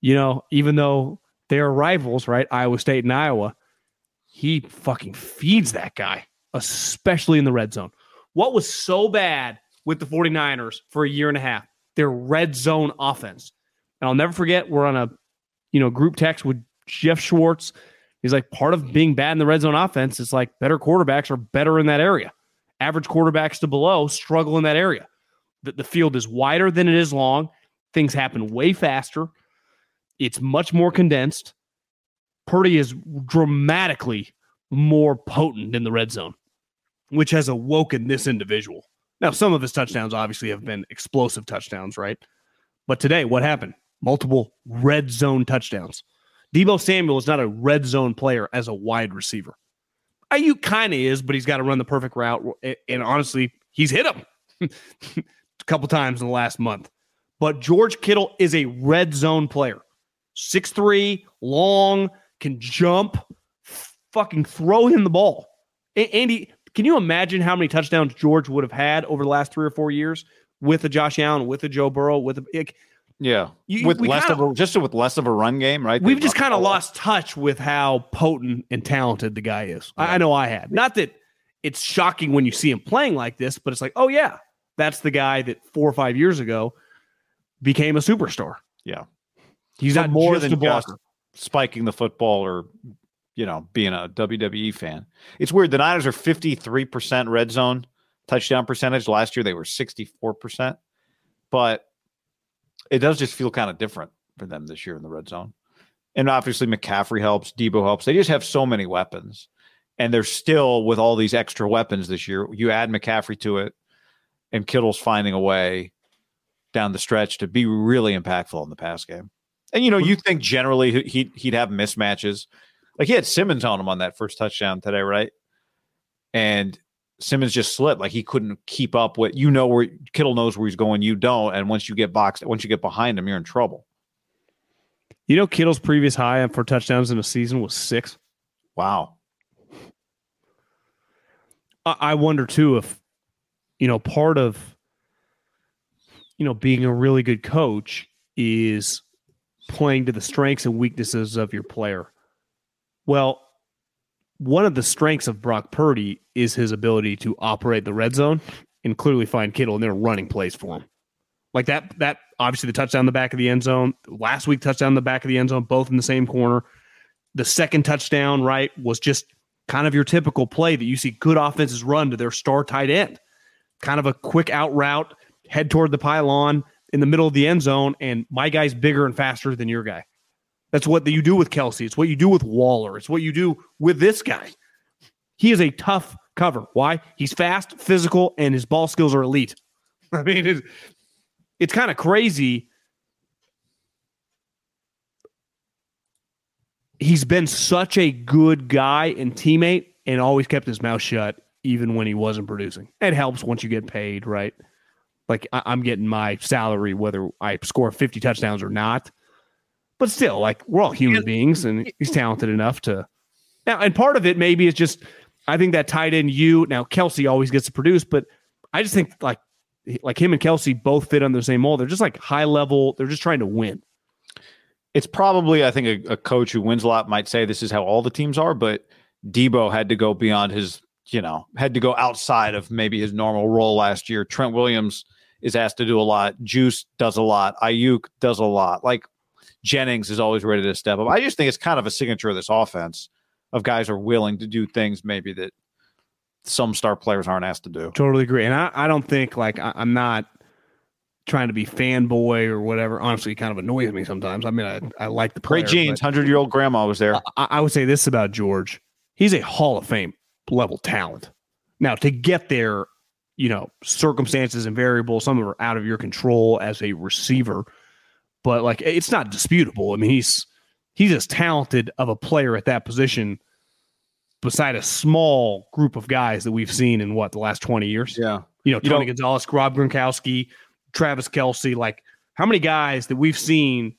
you know, even though they're rivals, right? Iowa State and Iowa, he fucking feeds that guy, especially in the red zone. What was so bad with the 49ers for a year and a half? Their red zone offense. And I'll never forget, we're on a, you know, group text with Geoff Schwartz. He's like, part of being bad in the red zone offense is like better quarterbacks are better in that area. Average quarterbacks to below struggle in that area. The, the field is wider than it is long. Things happen way faster. It's much more condensed. Purdy is dramatically more potent in the red zone, which has awoken this individual. Now, some of his touchdowns obviously have been explosive touchdowns, right? But today, what happened? Multiple red zone touchdowns. Deebo Samuel is not a red zone player as a wide receiver. Aiyuk kind of is, but he's got to run the perfect route. And- honestly, he's hit him a couple times in the last month. But George Kittle is a red zone player. 6'3, long, can jump, fucking throw him the ball. A- Andy, can you imagine how many touchdowns George would have had over the last three or four years with a Josh Allen, with a Joe Burrow, with a. like, Yeah. You- with less kinda- of a just with less of a run game, right? We've just kind of lost touch with how potent and talented the guy is. I, I know I had. Not that it's shocking when you see him playing like this, but it's like, oh yeah, that's the guy that four or five years ago became a superstar. Yeah. He's not more just than a blocker. just spiking the football or you know being a WWE fan. It's weird. The Niners are fifty three percent red zone touchdown percentage. Last year they were sixty four percent, but it does just feel kind of different for them this year in the red zone. And obviously McCaffrey helps, Deebo helps. They just have so many weapons, and they're still with all these extra weapons this year. You add McCaffrey to it, and Kittle's finding a way down the stretch to be really impactful in the pass game. And you know, you think generally he- he'd he'd have mismatches. Like he had Simmons on him on that first touchdown today, right? And Simmons just slipped. Like he couldn't keep up with you know where Kittle knows where he's going, you don't. And once you get boxed, once you get behind him, you're in trouble. You know, Kittle's previous high for touchdowns in a season was six. Wow. I, I wonder too if you know part of you know being a really good coach is playing to the strengths and weaknesses of your player. Well, one of the strengths of Brock Purdy is his ability to operate the red zone and clearly find Kittle and they're running plays for him. Like that that obviously the touchdown in the back of the end zone, last week touchdown in the back of the end zone, both in the same corner. The second touchdown, right, was just kind of your typical play that you see good offenses run to their star tight end. Kind of a quick out route, head toward the pylon in the middle of the end zone, and my guy's bigger and faster than your guy. That's what you do with Kelce. It's what you do with Waller. It's what you do with this guy. He is a tough cover. Why? He's fast, physical, and his ball skills are elite. I mean, it's, it's kind of crazy. He's been such a good guy and teammate and always kept his mouth shut, even when he wasn't producing. It helps once you get paid, right? Like I- I'm getting my salary whether I score 50 touchdowns or not. But still, like we're all human beings, and he's talented enough to. Now, and part of it maybe is just I think that tight end you now Kelce always gets to produce, but I just think like like him and Kelce both fit under the same mold. They're just like high level. They're just trying to win. It's probably, I think, a, a coach who wins a lot might say this is how all the teams are, but Deebo had to go beyond his, you know, had to go outside of maybe his normal role last year. Trent Williams is asked to do a lot. Juice does a lot. Aiyuk does a lot. Like Jennings is always ready to step up. I just think it's kind of a signature of this offense of guys are willing to do things maybe that some star players aren't asked to do. Totally agree. And I, I don't think like I, I'm not trying to be fanboy or whatever. Honestly, it kind of annoys me sometimes. I mean, I, I like the player, Great but Hundred year old grandma was there. I, I would say this about George: he's a Hall of Fame level talent. Now, to get there, you know, circumstances and variables, some of are out of your control as a receiver, but like it's not disputable. I mean, he's he's as talented of a player at that position beside a small group of guys that we've seen in what the last 20 years. Yeah. You know, Tony don't- Gonzalez, Rob Gronkowski, Travis Kelce, like how many guys that we've seen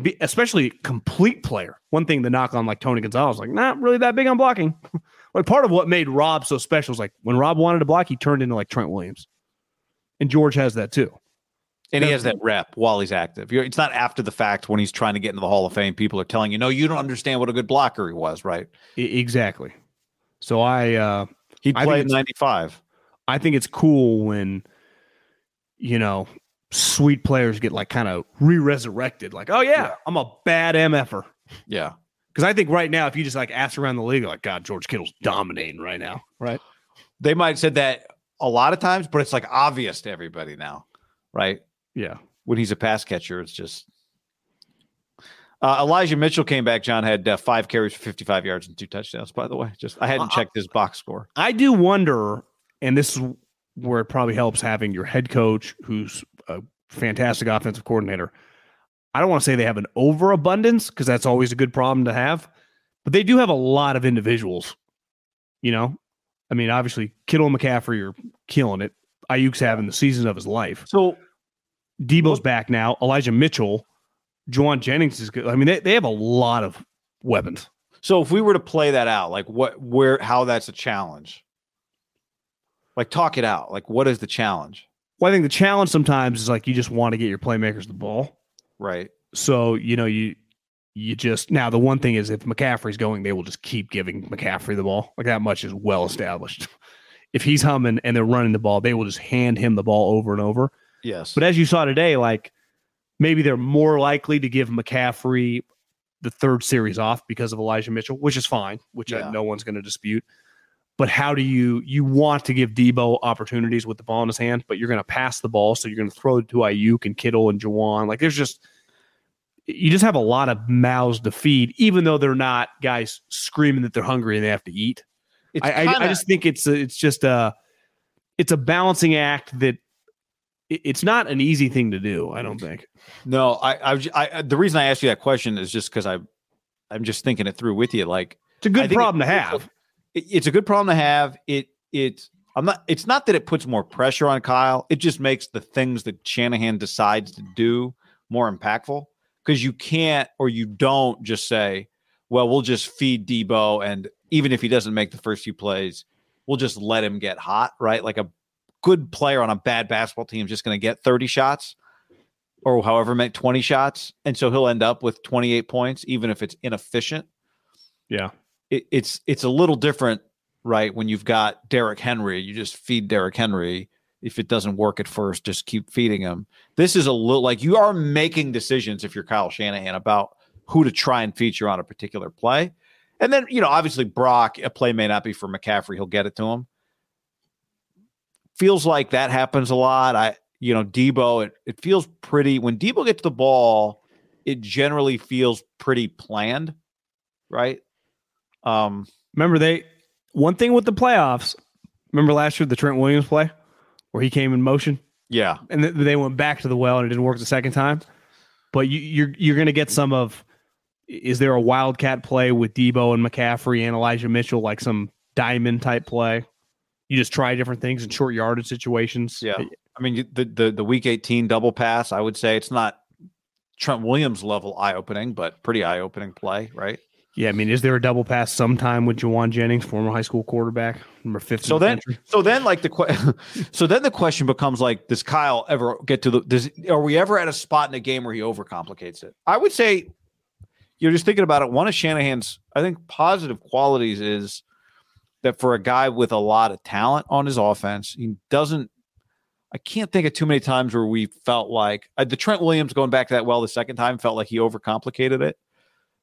be, especially complete player. One thing to knock on like Tony Gonzalez, like not really that big on blocking. like part of what made Rob so special is like when Rob wanted to block, he turned into like Trent Williams. And George has that too. And he has that rep while he's active. You're, it's not after the fact when he's trying to get into the Hall of Fame. People are telling you, no, you don't understand what a good blocker he was, right? Exactly. So I uh He played 95. I think it's cool when you know sweet players get like kind of re-resurrected. Like, oh yeah, I'm a bad MFer. Yeah. Because I think right now, if you just like ask around the league, like God, George Kittle's dominating right now, right? They might have said that a lot of times, but it's like obvious to everybody now, right? Yeah. When he's a pass catcher, it's just. Uh, Elijah Mitchell came back. John had uh, five carries for 55 yards and two touchdowns. By the way, just I hadn't Uh, checked his box score. I do wonder, and this is where it probably helps having your head coach, who's a fantastic offensive coordinator. I don't want to say they have an overabundance because that's always a good problem to have, but they do have a lot of individuals. You know, I mean, obviously Kittle and McCaffrey are killing it. Aiyuk's having the season of his life. So Deebo's back now. Elijah Mitchell, Jauan Jennings is good. I mean, they, they have a lot of weapons. So if we were to play that out, like what, where, how that's a challenge, like talk it out. Like what is the challenge, Well, I think the challenge sometimes is like you just want to get your playmakers the ball. Right? So you know you you just now the one thing is if McCaffrey's going, they will just keep giving McCaffrey the ball. Like that much is well established. If he's humming and they're running the ball, they will just hand him the ball over and over. Yes. But as you saw today, like maybe they're more likely to give McCaffrey the third series off because of Elijah Mitchell, which is fine, which uh, Yeah. no one's going to dispute. But how do you you want to give Deebo opportunities with the ball in his hand, but you're going to pass the ball, so you're going to throw it to Aiyuk and Kittle and Jauan. Like there's just you just have a lot of mouths to feed, even though they're not guys screaming that they're hungry and they have to eat. I, I, I just think it's a, it's just a it's a balancing act that it- it's not an easy thing to do. I don't think. No, I, I, I, the reason I asked you that question is just because I, I'm just thinking it through with you. Like, It's a good problem to have. It, it's a good problem to have. It, it, I'm not. It's not that it puts more pressure on Kyle. It just makes the things that Shanahan decides to do more impactful because you can't or you don't just say, "Well, we'll just feed Deebo," and even if he doesn't make the first few plays, we'll just let him get hot. Right? Like a good player on a bad basketball team is just going to get 30 shots or however many 20 shots, and so he'll end up with 28 points, even if it's inefficient Yeah. It, it's it's a little different, right? When you've got Derrick Henry, you just feed Derrick Henry. If it doesn't work at first, just keep feeding him. This is a little like you are making decisions if you're Kyle Shanahan about who to try and feature on a particular play. And then, you know, obviously Brock, a play may not be for McCaffrey, he'll get it to him. Feels like that happens a lot. I, you know, Deebo, it, it feels pretty when Deebo gets the ball, it generally feels pretty planned, right? Um, Remember they one thing with the playoffs. Remember last year the Trent Williams play where he came in motion. Yeah. and th- they went back to the well and it didn't work the second time. But you, you're you're going to get some of. Is there a wildcat play with Deebo and McCaffrey and Elijah Mitchell, like some diamond type play? You just try different things in short yardage situations. Yeah. I mean, the, the the week 18 double pass, I would say it's not Trent Williams level eye opening, but pretty eye opening play, right? Yeah, I mean, is there a double pass sometime with Jauan Jennings, former high school quarterback, number fifth? in So the then, country? so then, like the que- so then the question becomes like, does Kyle ever get to the? Does are we ever at a spot in the game where he overcomplicates it? I would say, you're just thinking about it. One of Shanahan's, I think, positive qualities is that for a guy with a lot of talent on his offense, he doesn't. I can't think of too many times where we felt like uh, the Trent Williams going back to that well the second time felt like he overcomplicated it.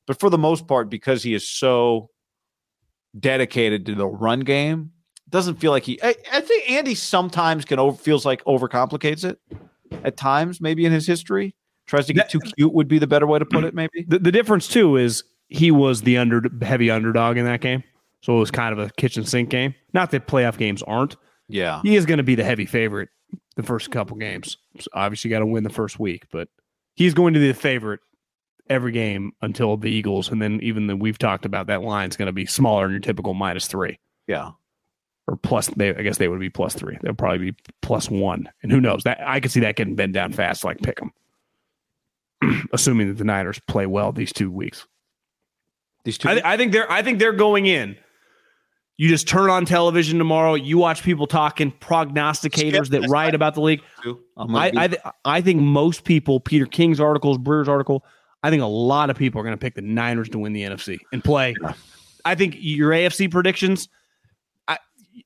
But for the most part, because he is so dedicated to the run game, doesn't feel like he. I, I think Andy sometimes can over feels like overcomplicates it at times, maybe in his history. Tries to get too cute would be the better way to put it. Maybe the, the difference too is he was the under heavy underdog in that game, so it was kind of a kitchen sink game. Not that playoff games aren't. yeah. He is going to be the heavy favorite the first couple games. So obviously, got to win the first week, but he's going to be the favorite every game until the Eagles, and then even the we've talked about that line is going to be smaller than your typical minus three Yeah. or plus. They, I guess they would be plus three. They'll probably be plus one, and who knows? That I could see that getting bent down fast, like pick them. Assuming that the Niners play well these two weeks. These two. I, th- I think they're I think they're going in. You just turn on television tomorrow. You watch people talking, prognosticators that write about the league. I'm I be- I, th- I think most people, Peter King's articles, Breer's article, I think a lot of people are going to pick the Niners to win the NFC and play. I think your AFC predictions. I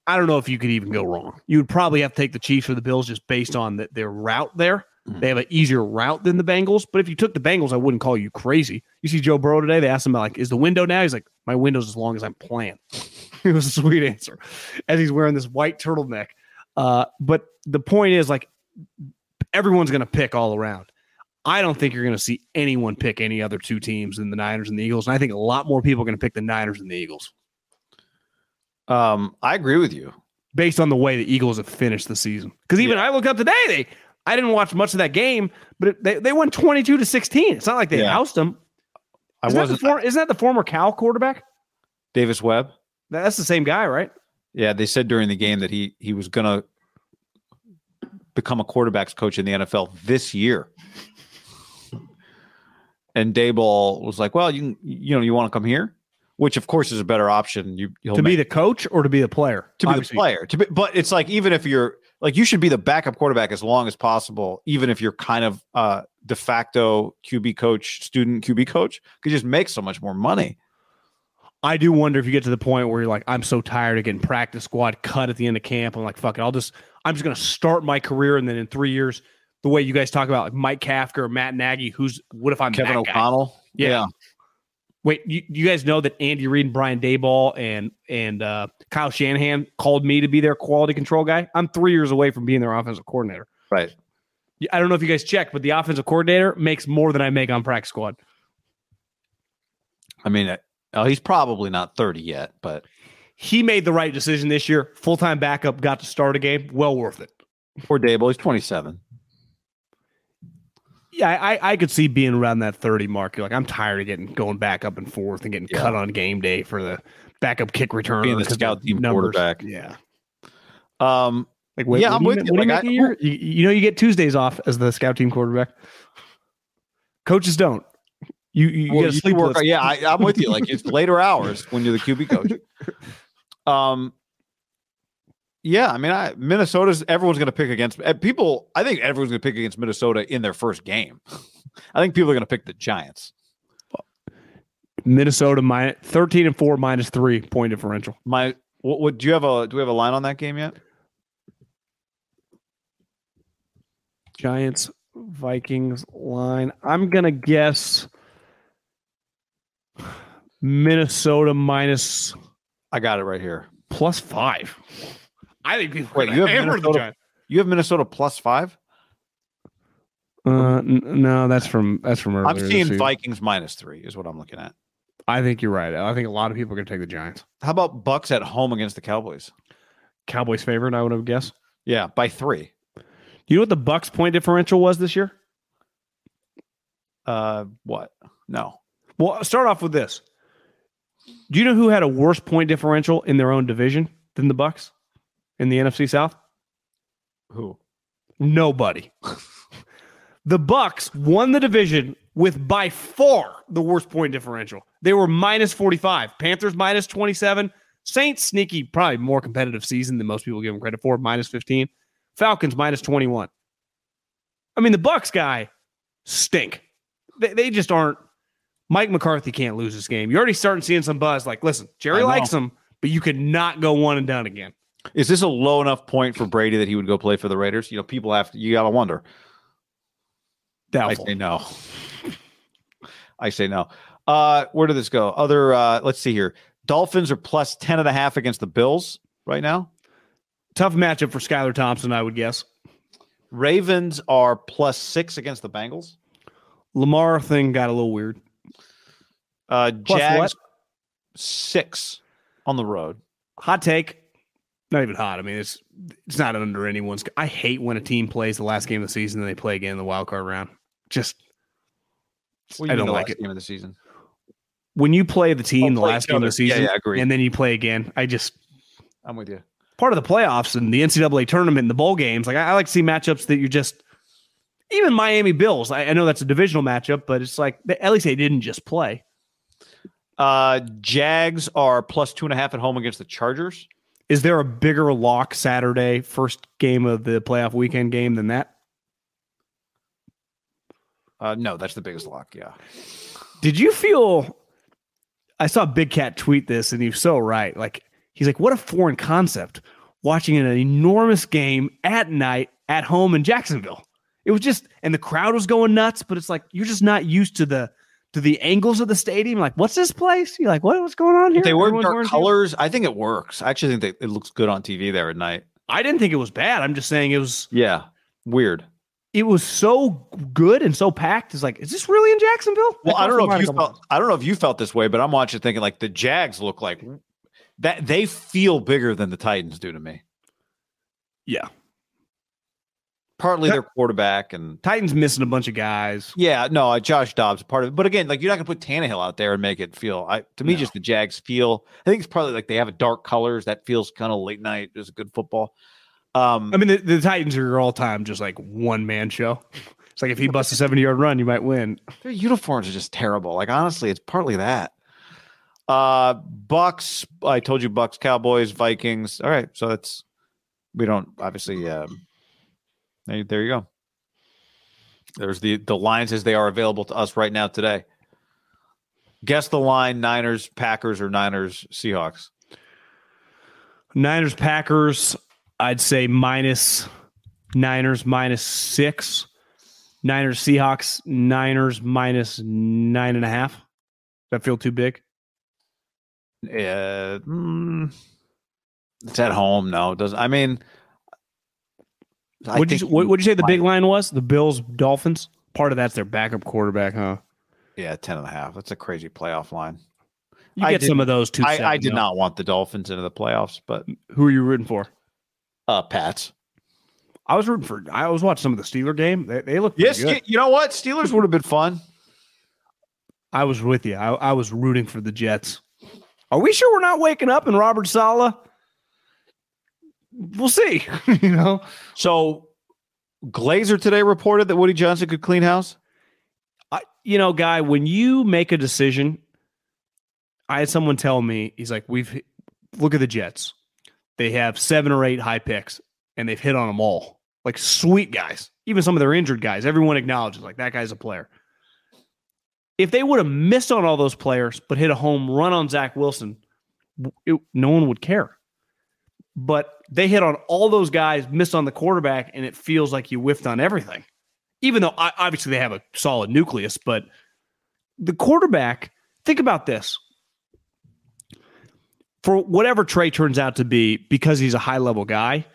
I don't know if you could even go wrong. You would probably have to take the Chiefs or the Bills just based on the, their route there. Mhm. They have an easier route than the Bengals. But if you took the Bengals, I wouldn't call you crazy. You see Joe Burrow today. They asked him like, is the window now? He's like, my window's as long as I'm playing. it was a sweet answer, as he's wearing this white turtleneck. Uh, but the point is, like, everyone's going to pick all around. I don't think you're going to see anyone pick any other two teams than the Niners and the Eagles. And I think a lot more people are going to pick the Niners and the Eagles um, I agree with you. based on the way the Eagles have finished the season. Because even I look up today, they I didn't watch much of that game, but it, they, they won 22 to 16. It's not like they Yeah. housed them. I Isn't that, the wasn't for, isn't that the former Cal quarterback? Davis Webb. That's the same guy, right? Yeah, they said during the game that he he was gonna become a quarterbacks coach in the NFL this year. And Daboll was like, "Well, you can, you know, you want to come here," which of course is a better option. You to be the coach or to be the player? to be the player. To be, but it's like even if you're like you should be the backup quarterback as long as possible, even if you're kind of uh de facto QB coach, student QB coach, because you just make so much more money. I do wonder if you get to the point where you're like, I'm so tired of getting practice squad cut at the end of camp. I'm like, fuck it. I'll just, I'm just going to start my career. And then in three years, the way you guys talk about like Mike Kafka or Matt Nagy, who's, what if I'm Kevin? O'Connell, Yeah. Wait, you, you guys know that Andy Reid and Brian Daboll and and uh, Kyle Shanahan called me to be their quality control guy. I'm three years away from being their offensive coordinator. right. I don't know if you guys checked, but the offensive coordinator makes more than I make on practice squad. I mean, uh, he's probably not thirty yet, but He made the right decision this year. Full time backup, got to start a game. Well worth it. poor Dable, he's twenty seven. Yeah, I, I could see being around that 30 mark. You're like, I'm tired of getting going back up and forth and getting Yeah. cut on game day for the backup kick return. Being the scout team quarterback. Yeah. Um, Like, what, Yeah, I'm with you, you. Like, I-? You, you know, you get Tuesdays off as the scout team quarterback. Coaches don't. You you, well, get sleep work. Yeah, I, I'm with you. Like it's later hours when you're the QB coach. Um, yeah, I mean, I, Minnesota's everyone's going to pick against uh, people. I think everyone's going to pick against Minnesota in their first game. I think people are going to pick the Giants. Minnesota minus 13 and 4 minus 3 point differential. My, what, what do you have a? Do we have a line on that game yet? Giants Vikings line. I'm going to guess Minnesota minus I got it right here. plus 5. I think people Wait, you have hammer the Minnesota- Giants. You have Minnesota plus five. Uh, n- no, that's from that's from earlier. I'm this seeing. Vikings minus three is what I'm looking at. I think you're right. I think a lot of people are going to take the Giants. How about Bucks at home against the Cowboys? Cowboys favorite, I would have guessed. Yeah, by three. Do You know what the Bucks point differential was this year? Uh, what? No. Well, I'll start off with this. Do you know who had a worse point differential in their own division than the Bucks in the NFC South? Who? Nobody. the Bucks won the division with by far the worst point differential. They were minus 45. Panthers minus 27. Saints sneaky, probably more competitive season than most people give them credit for, minus 15. Falcons minus 21. I mean, the Bucks guy stink. They, they just aren't. Mike McCarthy can't lose this game. You're already starting seeing some buzz. Like, listen, Jerry likes him, but you could not go one and done again. Is this a low enough point for Brady that he would go play for the Raiders? You know, people have to. You got to wonder. I say no. I say no. Uh, where did this go? Other. Uh, let's see here. Dolphins are plus 10 and a half against the Bills right now. Tough matchup for Skylar Thompson, I would guess. Ravens are plus six against the Bengals. Lamar thing got a little weird. Uh, Plus Jags what? six on the road. Hot take. Not even hot. I mean, it's it's not under anyone's. I hate when a team plays the last game of the season and they play again in the wild card round. Just I you don't the like last it. Game of the season. when you play the team Oh, the last game of the Yeah, season, yeah, agreed. and then you play again. I just I'm with you. part of the playoffs and the NCAA tournament and the bowl games. Like I, I like to see matchups that you're just even Miami Bills. I, I know that's a divisional matchup, but it's like at least they didn't just play. Uh, Jags are plus two and a half at home against the Chargers. Is there a bigger lock Saturday, first game of the playoff weekend game than that? Uh, no, that's the biggest lock. Yeah. Did you feel? I saw Big Cat tweet this, and he's so right. Like he's like, "What a foreign concept! Watching an enormous game at night at home in Jacksonville. It was just, and the crowd was going nuts. But it's like you're just not used to the to the angles of the stadium. Like, what's this place? You're like, what, what's going on here? They wear Everyone's dark colors, I think it works. I actually think that it looks good on TV there at night. I didn't think it was bad. I'm just saying it was. Yeah. Weird. It was so good and so packed. It's like, is this really in Jacksonville? Well, I don't know if you felt. I don't know if you felt this way, but I'm watching thinking like the Jags look like that. They feel bigger than the Titans do to me. Yeah, Partly their quarterback and Titans missing a bunch of guys. yeah, no, uh, Josh Dobbs part of it. But again, like you're not gonna put Tannehill out there and make it feel. I to me, No. just the Jags feel. I think it's probably like they have a dark colors that feels kind of late night. It's a good football. Um, I mean, the, the Titans are your all time just like one man show. It's like if he busts a 70 yard run, you might win. their uniforms are just terrible. Like honestly, it's partly that. Uh Bucks, I told you Bucks, Cowboys, Vikings. All right, so that's we don't obviously um there, there you go. There's the the lines as they are available to us right now today. Guess the line Niners, Packers, or Niners, Seahawks. Niners, Packers, I'd say minus Niners minus six. Niners, Seahawks, Niners minus nine and a half. Does that feel too big? Uh, mm, it's at home. No, it doesn't. I mean, What'd you, what, what'd you say the big line was? The Bills, Dolphins? Part of that's their backup quarterback, huh? Yeah, 10 and a half. That's a crazy playoff line. You I get some of those too. I, I did not want the Dolphins into the playoffs, but Who are you rooting for? uh Pats. I was rooting for. I was watching some of the Steeler game. They, they look Yes, good. you, you know what? Steelers would have been fun. I was with you. I, I was rooting for the Jets. Are we sure we're not waking up in Robert Saleh? We'll see. you know, So Glazer today reported that Woody Johnson could clean house. I, you know, guy, when you make a decision, I had someone tell me he's like, "We've look at the Jets. They have seven or eight high picks, and they've hit on them all. Like sweet guys, even some of their injured guys. Everyone acknowledges like that guy's a player. If they would have missed on all those players, but hit a home run on Zach Wilson, it, no one would care. But they hit on all those guys, miss on the quarterback, and it feels like you whiffed on everything. Even though obviously they have a solid nucleus, but the quarterback, think about this. For whatever Trey turns out to be, because he's a high level guy,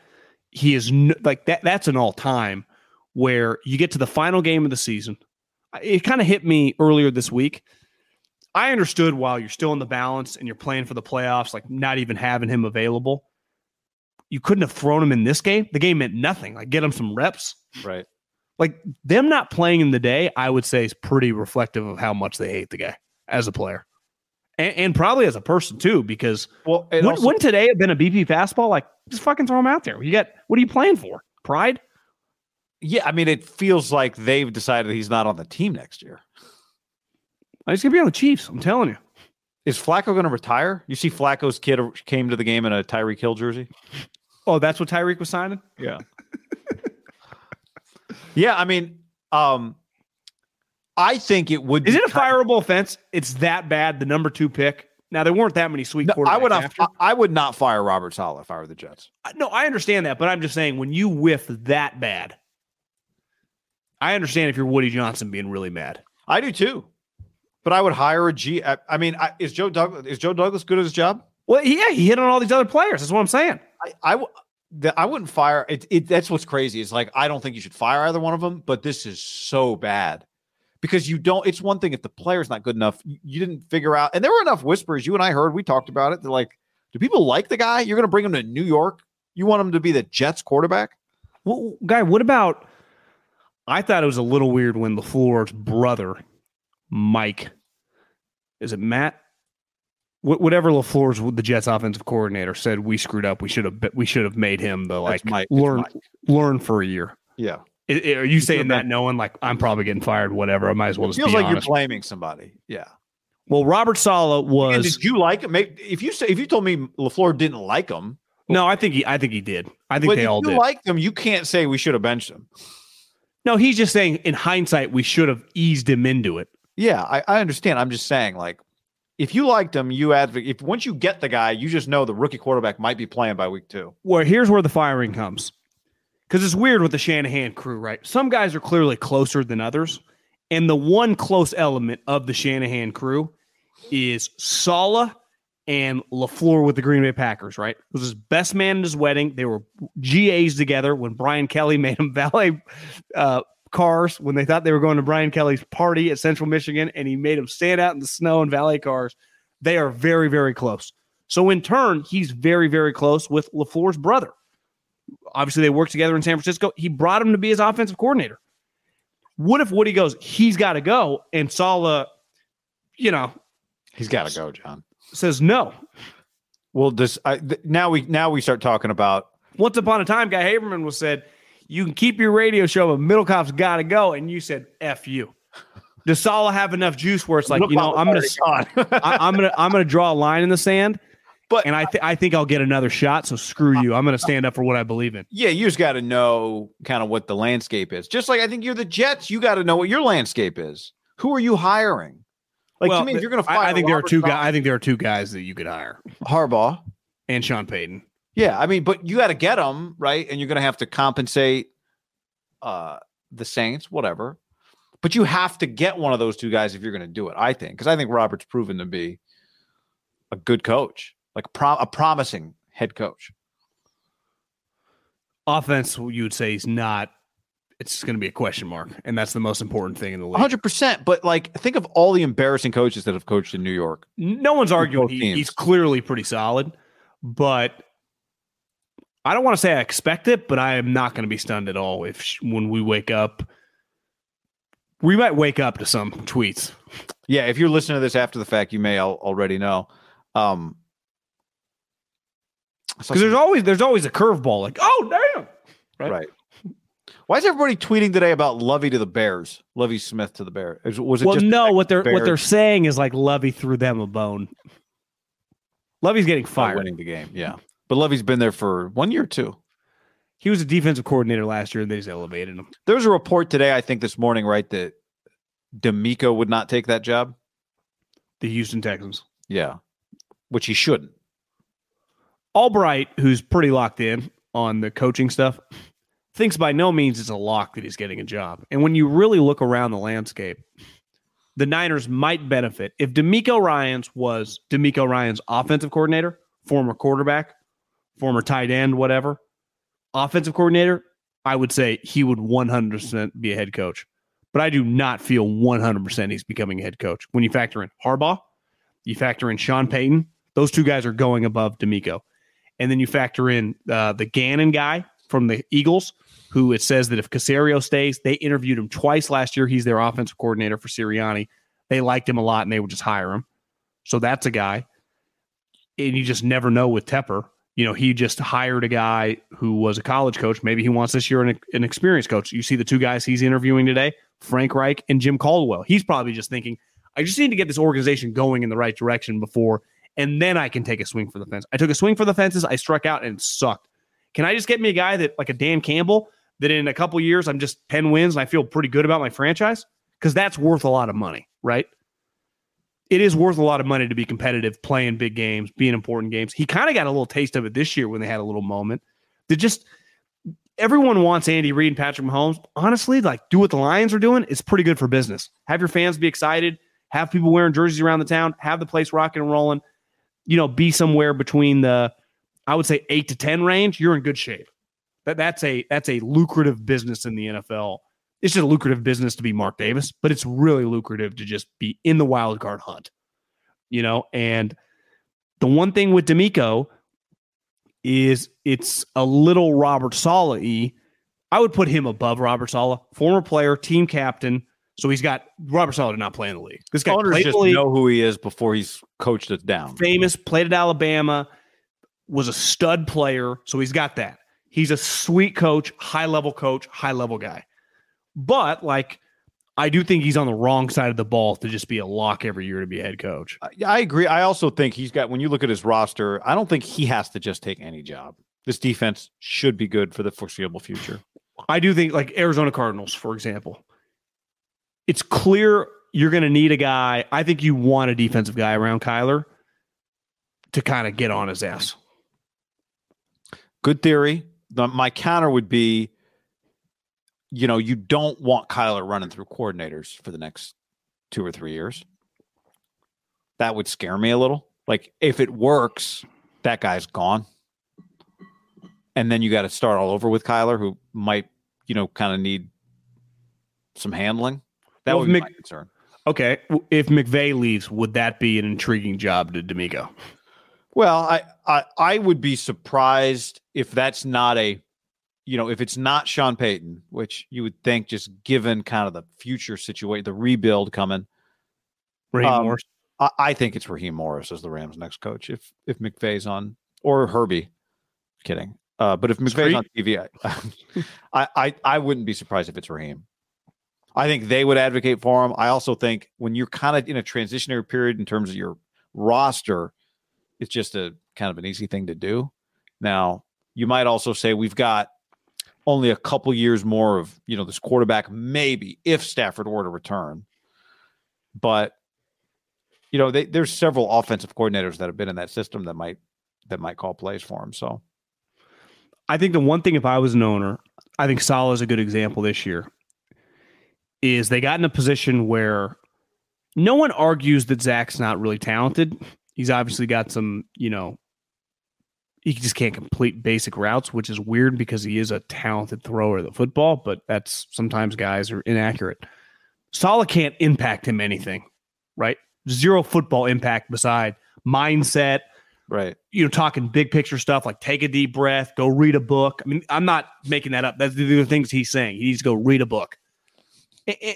he is like that. That's an all time where you get to the final game of the season. It kind of hit me earlier this week. I understood while you're still in the balance and you're playing for the playoffs, like not even having him available. You couldn't have thrown him in this game. The game meant nothing. Like get him some reps. Right. Like them not playing in the day, I would say is pretty reflective of how much they hate the guy as a player. And, and probably as a person too, because Well, wouldn't, also- wouldn't today have been a BP fastball? Like, just fucking throw him out there. You got what are you playing for? Pride? yeah, I mean, it feels like they've decided he's not on the team next year. He's gonna be on the Chiefs. I'm telling you. Is Flacco going to retire? You see, Flacco's kid came to the game in a Tyreek Hill jersey. Oh, that's what Tyreek was signing. Yeah. yeah, I mean, um, I think it would. Is it a fireable offense? It's that bad. The number two pick. Now there weren't that many sweet No, quarterbacks. I would not. after. I would not fire Robert Saleh if I were the Jets. No, I understand that, but I'm just saying when you whiff that bad, I understand if you're Woody Johnson being really mad. I do too, but I would hire a G. I, I mean, I, is Joe Douglas is Joe Douglas good at his job? Well, yeah, he hit on all these other players. That's what I'm saying. I, I, the- I wouldn't fire. It, it. That's what's crazy. It's like I don't think you should fire either one of them, but this is so bad because you don't. It's one thing if the player's not good enough. You, you didn't figure out, and there were enough whispers. You and I heard. We talked about it. They're like, do people like the guy? You're going to bring him to New York. You want him to be the Jets quarterback? Well, guy, what about? I thought it was a little weird when the LaFleur's brother, Mike, is it Matt? Wh- Whatever LaFleur's the Jets offensive coordinator said, we screwed up. We should have we should have made him the like. Learn learn for a year. Yeah, I- I- are you saying that knowing like I'm probably getting fired? Whatever. I might as well it just feels be like honest. you're blaming somebody. Yeah. well, Robert Saleh And was did you like him? If you say if you told me Lafleur didn't like him, no. I think he I think he did. I think they if all you did. liked him, you can't say we should have benched him. no, he's just saying in hindsight we should have eased him into it. Yeah, I, I understand. I'm just saying, like, if you liked him, you advocate. If once you get the guy, you just know the rookie quarterback might be playing by week two. Well, here's where the firing comes. Because it's weird with the Shanahan crew, right? Some guys are clearly closer than others. And the one close element of the Shanahan crew is Saleh and LaFleur with the Green Bay Packers, right? It was his best man at his wedding. They were GAs together when Brian Kelly made him valet uh, cars when they thought they were going to Brian Kelly's party at Central Michigan and he made them stand out in the snow and valet cars. They are very, very close. So in turn, he's very, very close with LaFleur's brother. Obviously, they worked together in San Francisco. He brought him to be his offensive coordinator. What if Woody goes, he's got to go, and Saleh, you know, He's got to go, John. says no. Well, this I, th- now we now we start talking about Once upon a time, Guy Haberman was said, you can keep your radio show, but Middlekauff's got to go, and you said, "F you." Does Saleh have enough juice where it's like, you know, I'm gonna, I, I'm gonna, I'm gonna draw a line in the sand, But- and I, th- I think I'll get another shot. So screw you. I'm gonna stand up for what I believe in. yeah, you just got to know kind of what the landscape is. Just like I think you're the Jets, you got to know what your landscape is. Who are you hiring? Like well, to me, you're going to I- fire, I, think there are two guys. I think there are two guys that you could hire, Harbaugh. and Sean Payton. Yeah, I mean, but you got to get them right, and you're going to have to compensate uh the Saints, whatever. But you have to get one of those two guys if you're going to do it. I think because I think Robert's proven to be a good coach, like pro- a promising head coach. Offense, you would say he's not. It's going to be a question mark, and that's the most important thing in the league. 100. percent But like, think of all the embarrassing coaches that have coached in New York. No one's arguing he, he's clearly pretty solid, but I don't want to say I expect it, but I am not going to be stunned at all if sh- when we wake up, we might wake up to some tweets. Yeah, if you're listening to this after the fact, you may al- already know. Um, Because there's always there's always a curveball like, oh damn, right? right. Why is everybody tweeting today about Lovie to the Bears? Lovie Smith to the Bears. Is- Was it Well, no, what they're what they're saying is like Lovie threw them a bone. Lovie's getting not fired. winning the game? Yeah, but Lovie's been there for one year too. He was a defensive coordinator last year, and they just elevated him. There was a report today, I think this morning, right, that DeMeco would not take that job. The Houston Texans. Yeah, which he shouldn't. Albright, who's pretty locked in on the coaching stuff, thinks by no means it's a lock that he's getting a job. And when you really look around the landscape, the Niners might benefit if DeMeco Ryans was DeMeco Ryans offensive coordinator, former quarterback, former tight end, whatever, offensive coordinator. I would say he would 100% be a head coach. But I do not feel 100% he's becoming a head coach. When you factor in Harbaugh, you factor in Sean Payton, those two guys are going above DeMeco. and then you factor in uh, the Gannon guy from the Eagles, who it says that if Caserio stays, they interviewed him twice last year. He's their offensive coordinator for Sirianni. They liked him a lot, and they would just hire him. So that's a guy. And you just never know with Tepper. You know, he just hired a guy who was a college coach. Maybe he wants this year an, an experienced coach. You see the two guys he's interviewing today, Frank Reich and Jim Caldwell. He's probably just thinking, I just need to get this organization going in the right direction before, and then I can take a swing for the fence. I took a swing for the fences. I struck out and sucked. Can I just get me a guy that like a Dan Campbell that in a couple years I'm just 10 wins and I feel pretty good about my franchise? Because that's worth a lot of money, right? It is worth a lot of money to be competitive, playing big games, being important games. He kind of got a little taste of it this year when they had a little moment. They just everyone wants Andy Reid and Patrick Mahomes. Honestly, like do what the Lions are doing. It's pretty good for business. Have your fans be excited. Have people wearing jerseys around the town. Have the place rocking and rolling. You know, be somewhere between the, I would say eight to ten range. You're in good shape. That that's a that's a lucrative business in the NFL. It's just a lucrative business to be Mark Davis, but it's really lucrative to just be in the wild card hunt. You know, and the one thing with DeMeco is it's a little Robert Saleh I would put him above Robert Saleh, former player, team captain. So he's got Robert Saleh did not play in the league. This guy Owners just league, know who he is before he's coached it down. famous, played at Alabama, was a stud player. So he's got that. He's a sweet coach, high level coach, high level guy. But like, I do think he's on the wrong side of the ball to just be a lock every year to be a head coach. I- I agree. I also think he's got when you look at his roster, I don't think he has to just take any job. This defense should be good for the foreseeable future. I do think like Arizona Cardinals, for example. It's clear you're going to need a guy. I think you want a defensive guy around Kyler to kind of get on his ass. Good theory. The, my counter would be, you know, you don't want Kyler running through coordinators for the next two or three years. That would scare me a little. Like if it works, that guy's gone. And then you got to start all over with Kyler, who might, you know, kind of need some handling. That Well, would be Mick- my concern. Okay, if McVay leaves, would that be an intriguing job to DeMeco? Well, I, I I would be surprised if that's not a, you know, if it's not Sean Payton, which you would think, just given kind of the future situation, the rebuild coming. Raheem Um, Morris? I, I think it's Raheem Morris as the Rams' next coach. If if McVay's on or Herbie, kidding. Uh, but if McVay's on TV, I, I I I wouldn't be surprised if it's Raheem. I think they would advocate for him. I also think when you're kind of in a transitionary period in terms of your roster, it's just a kind of an easy thing to do. Now, you might also say we've got only a couple years more of you know this quarterback, maybe if Stafford were to return. But you know, they, there's several offensive coordinators that have been in that system that might that might call plays for him. So I think the one thing, if I was an owner, I think Saleh is a good example this year. Is they got in a position where no one argues that Zach's not really talented. He's obviously got some, you know, he just can't complete basic routes, which is weird because he is a talented thrower of the football, but that's sometimes guys are inaccurate. Saleh can't impact him anything, right? Zero football impact beside mindset, right, you know, talking big picture stuff like take a deep breath, go read a book. I mean, I'm not making that up. That's the, things he's saying. He needs to go read a book.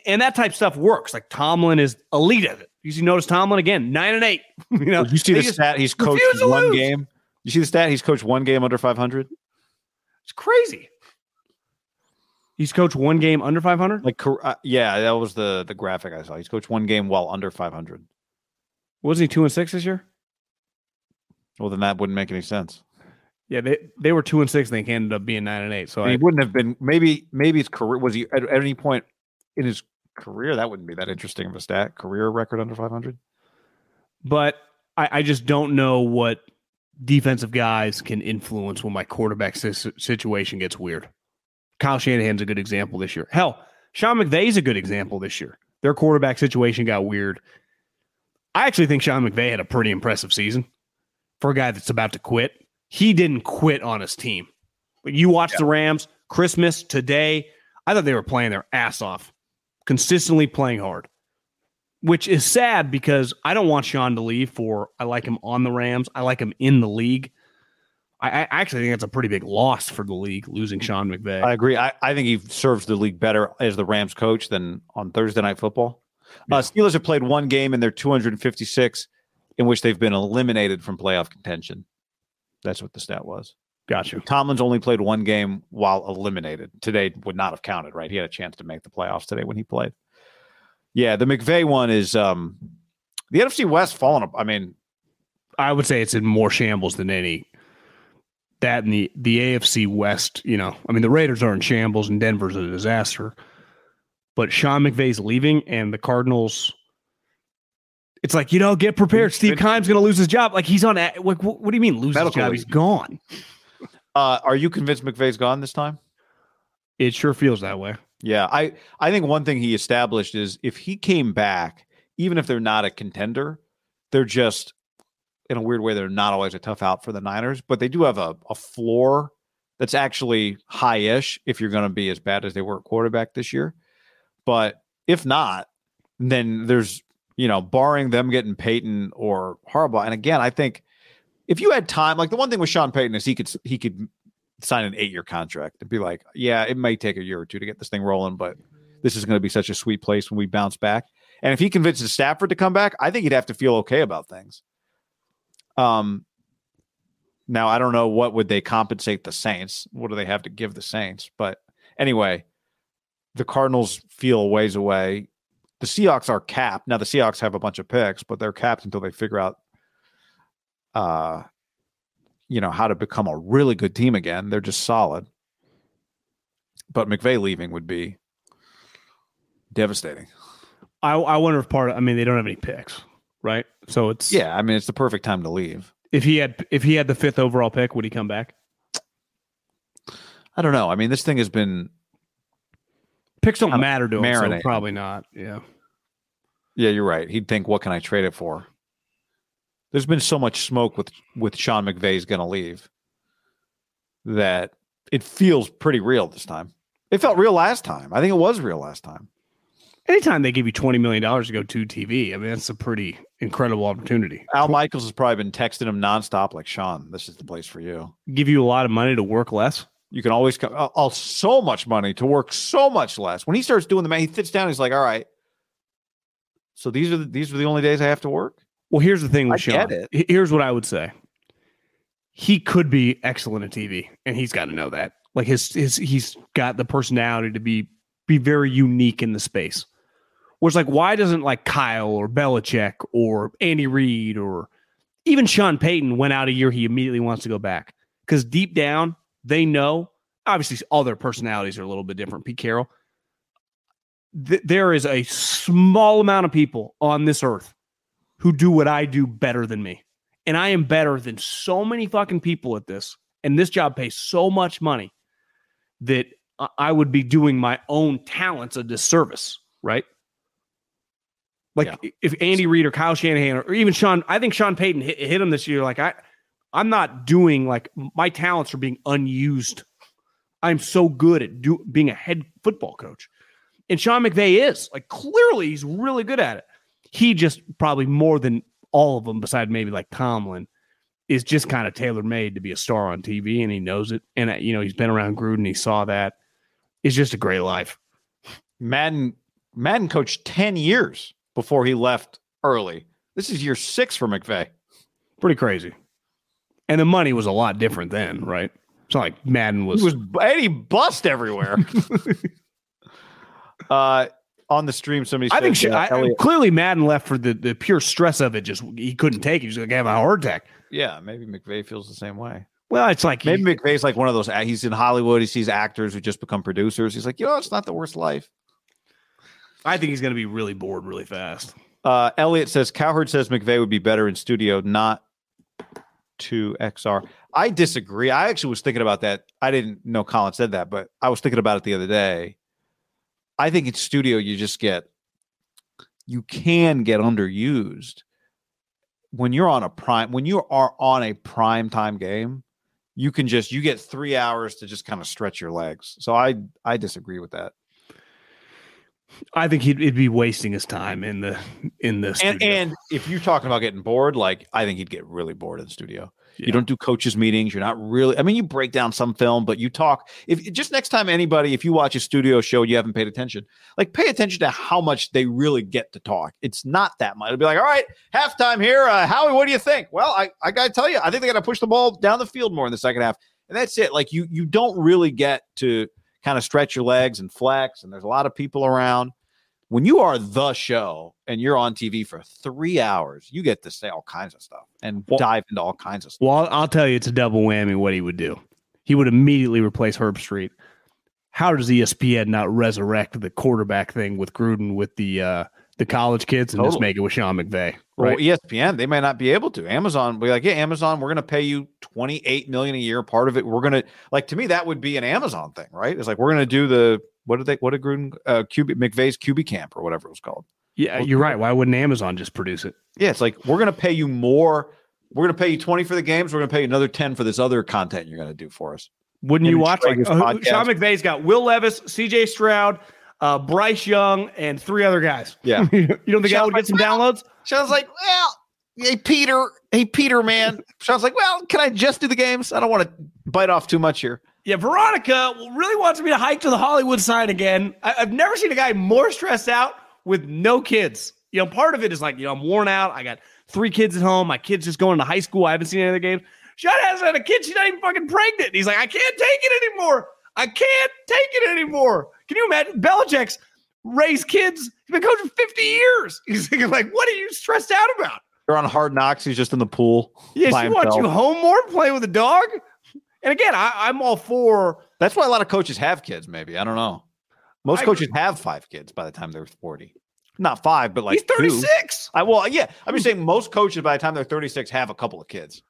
And that type of stuff works. Like Tomlin is elite at it. You see, notice Tomlin again, nine and eight. you know, Did you see the stat? He's coached one lose. game. You see the stat? He's coached one game under 500. It's crazy. He's coached one game under 500. Like, uh, yeah, that was the the graphic I saw. He's coached one game while under 500. Wasn't he two and six this year? Well, then that wouldn't make any sense. Yeah, they they were two and six. And they ended up being nine and eight. So And I, he wouldn't have been. Maybe maybe his career was he at, at any point in his career that wouldn't be that interesting of a stat. Career record under 500. but I, I just don't know what defensive guys can influence when my quarterback situation gets weird. Kyle Shanahan's a good example this year. Hell, Sean McVay's a good example this year. Their quarterback situation got weird. I actually think Sean McVay had a pretty impressive season for a guy that's about to quit. He didn't quit on his team. But you watch the Rams, Christmas, today, I thought they were playing their ass off, consistently playing hard which is sad because I don't want Sean to leave for I like him on the Rams. I like him in the league. I, I actually think that's a pretty big loss for the league losing Sean McVay. I agree. I, I think he serves the league better as the Rams coach than on Thursday Night Football. Uh, Steelers have played one game in their 256 in which they've been eliminated from playoff contention. That's what the stat was. Gotcha. Tomlin's only played one game while eliminated. Today would not have counted, right? He had a chance to make the playoffs today when he played. Yeah, the McVay one is um the NFC West falling up. I mean, I would say it's in more shambles than any. That and the the AFC West, you know, I mean the Raiders are in shambles and Denver's a disaster. But Sean McVay's leaving and the Cardinals. It's like you know, get prepared. Steve Keim's going to lose his job. Like he's on. Like what, what do you mean lose his job? leave. He's gone. uh, are you convinced McVay's gone this time? It sure feels that way. Yeah, I I think one thing he established is if he came back, even if they're not a contender, they're just in a weird way they're not always a tough out for the Niners, but they do have a, a floor that's actually high-ish if you're going to be as bad as they were at quarterback this year. But if not, then there's you know, barring them getting Payton or Harbaugh. And again, I think if you had time, like the one thing with Sean Payton is he could he could sign an eight year contract and be like, yeah, it may take a year or two to get this thing rolling, but this is going to be such a sweet place when we bounce back. And if he convinces Stafford to come back, I think he'd have to feel okay about things. Um, now I don't know what would they compensate the Saints. What do they have to give the Saints? But anyway, the Cardinals feel ways away. The Seahawks are capped. Now the Seahawks have a bunch of picks, but they're capped until they figure out uh you know how to become a really good team again. They're just solid. But McVay leaving would be devastating. I I wonder if part. Of, I mean, they don't have any picks, right? So it's Yeah, I mean it's the perfect time to leave. If he had if he had the fifth overall pick, would he come back? I don't know. I mean, this thing has been Picks don't matter to him, so probably not. Yeah. Yeah, you're right. He'd think, what can I trade it for? There's been so much smoke with with Sean McVay's going to leave that it feels pretty real this time. It felt real last time. I think it was real last time. Anytime they give you twenty million dollars to go to TV, I mean that's a pretty incredible opportunity. Al Michaels has probably been texting him nonstop, like Sean, this is the place for you. Give you a lot of money to work less. You can always come. Oh, uh, oh, uh, so much money to work so much less. When he starts doing the man, he sits down. He's like, "All right, so these are the, these are the only days I have to work." Well, here's the thing with I Sean. Here's what I would say. He could be excellent at TV, and he's got to know that. Like his his he's got the personality to be be very unique in the space. Whereas like why doesn't like Kyle or Belichick or Andy Reid or even Sean Payton went out a year he immediately wants to go back? Because deep down, they know, obviously all their personalities are a little bit different. Pete Carroll. Th- there is a small amount of people on this earth who do what I do better than me. And I am better than so many fucking people at this. And this job pays so much money that I- would be doing my own talents a disservice, right? Like if Andy Reid or Kyle Shanahan or even Sean, I think Sean Payton hit, hit him this year. Like I, I'm not doing like my talents are being unused. I'm so good at do, being a head football coach, and Sean McVay is like clearly he's really good at it. He just probably more than all of them, beside maybe like Tomlin, is just kind of tailor made to be a star on TV, and he knows it. And uh, you know he's been around Gruden, he saw that. It's just a great life. Madden Madden coached 10 years before he left early. This is year six for McVay. Pretty crazy. And the money was a lot different then, right? It's not like Madden was. He was and he bust everywhere. uh on the stream, somebody I think said, sh- uh, I, clearly Madden left for the, the pure stress of it. Just he couldn't take it. He was going to have a heart attack. yeah, maybe McVay feels the same way. Well, it's like Maybe McVay's like one of those. He's in Hollywood. He sees actors who just become producers. He's like, you know, it's not the worst life. I think he's going to be really bored really fast. Uh, Elliot says Cowherd says McVay would be better in studio, not to XR. I disagree. I actually was thinking about that. I didn't know Colin said that, but I was thinking about it the other day. I think in studio you just get you can get underused when you're on a prime when you are on a prime time game. You can just you get three hours to just kind of stretch your legs. So I I disagree with that. I think he'd, he'd be wasting his time in the in the and studio. and if you're talking about getting bored, like I think he'd get really bored in the studio. You don't do coaches meetings. You're not really. I mean, you break down some film, but you talk. If just next time anybody, if you watch a studio show, you haven't paid attention. Like, pay attention to how much they really get to talk. It's not that much. It'll be like, all right, halftime here. Uh, Howie, what do you think? Well, I I gotta tell you, I think they got to push the ball down the field more in the second half, and that's it. Like you you don't really get to kind of stretch your legs and flex, and there's a lot of people around when you are the show and you're on TV for three hours, you get to say all kinds of stuff and Well- dive into all kinds of stuff. Well, I'll, I'll tell you, it's a double whammy. What he would do, he would immediately replace Herbstreit. How does ESPN not resurrect the quarterback thing with Gruden with the uh, the college kids and just Totally. make it with Sean McVay? Well, ESPN, they may not be able to. Amazon, be like, yeah, Amazon, we're going to pay you 28 million a year. Part of it, we're going to like to me, that would be an Amazon thing, right? It's like we're going to do the what did they what did Gruden uh QB McVay's QB camp or whatever it was called. yeah, you're right. Why wouldn't Amazon just produce it? Yeah, it's like we're going to pay you more. We're going to pay you 20 for the games. We're going to pay you another 10 for this other content you're going to do for us. Wouldn't And you watch like Schrager's uh, podcast. Sean McVay's got Will Levis, C.J. Stroud, uh, Bryce Young, and three other guys? Yeah. you don't think that would get some downloads? Sean's like, well, hey Peter, hey Peter, man. Sean's like, well, can I just do the games? I don't want to bite off too much here. Yeah, Veronica really wants me to hike to the Hollywood sign again. I, I've never seen a guy more stressed out with no kids. You know, part of it is like, you know, I'm worn out. I got three kids at home. My kid's just going to high school. I haven't seen any other games. Sean hasn't had a kid. She's not even fucking pregnant. He's like, I can't take it anymore. I can't take it anymore. Can you imagine? Belichick's raised kids. He's been coaching 50 years. He's thinking, like, what are you stressed out about? They're on hard knocks. He's just in the pool. Yeah, she wants you home more, playing with a dog. And again, I, I'm all for That's why a lot of coaches have kids. Maybe I don't know. Most I coaches have five kids by the time they're forty. Not five, but like he's 36. Two. I well, yeah. I'm just saying most coaches by the time they're 36 have a couple of kids,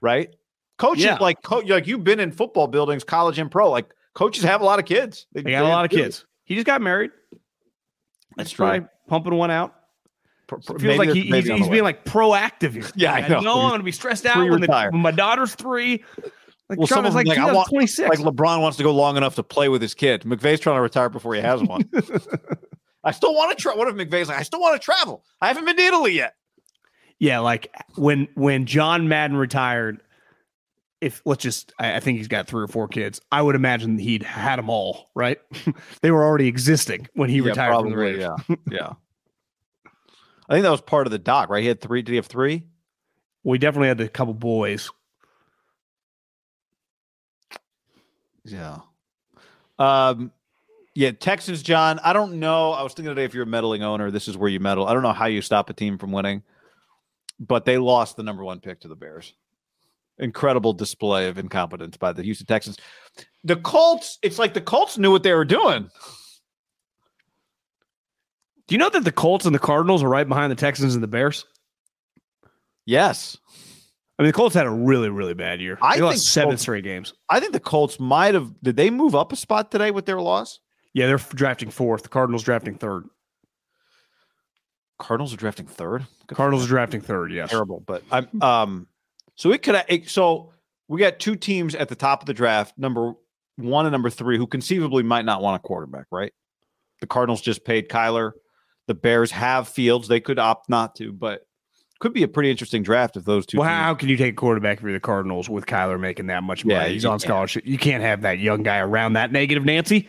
right? Coaches Yeah. like co- like you've been in football buildings, college and pro. Like coaches have a lot of kids. They got a lot of kids. He just got married. That's true. probably pumping one out. Pr- pr- It feels like he, he's, he's being like proactive here. Yeah, I know. know I'm going to be stressed out when, the, when my daughter's three. Like, Well, Sean some is of like, like, I want- 26. like LeBron wants to go long enough to play with his kid. McVay's trying to retire before he has one. I still want to try. What if McVay's like, I still want to travel. I haven't been to Italy yet. yeah, like when when John Madden retired, if let's just, I, I think he's got three or four kids. I would imagine he'd had them all, right? they were already existing when he Yeah, retired from the probably, Raiders. Yeah, yeah. I think that was part of the doc, right? He had three. Did he have three? We definitely had a couple boys. Yeah. Um, yeah, Texans, John. I don't know. I was thinking today if you're a meddling owner, this is where you meddle. I don't know how you stop a team from winning, but they lost the number one pick to the Bears. Incredible display of incompetence by the Houston Texans. The Colts, it's like the Colts knew what they were doing. Do you know that the Colts and the Cardinals are right behind the Texans and the Bears? Yes. I mean, the Colts had a really, really bad year. I they lost think seven Colts- straight games. I think the Colts might have. Did they move up a spot today with their loss? Yeah, they're drafting fourth. The Cardinals drafting third. Cardinals are drafting third. Good Cardinals are drafting third. Yes. terrible, but I'm um. So it could. It, so we got two teams at the top of the draft, number one and number three, who conceivably might not want a quarterback. Right? The Cardinals just paid Kyler. The Bears have Fields. They could opt not to, but could be a pretty interesting draft if those two. Well, teams- how can you take a quarterback for the Cardinals with Kyler making that much money? Yeah, He's on scholarship. You can't have that young guy around that negative Nancy.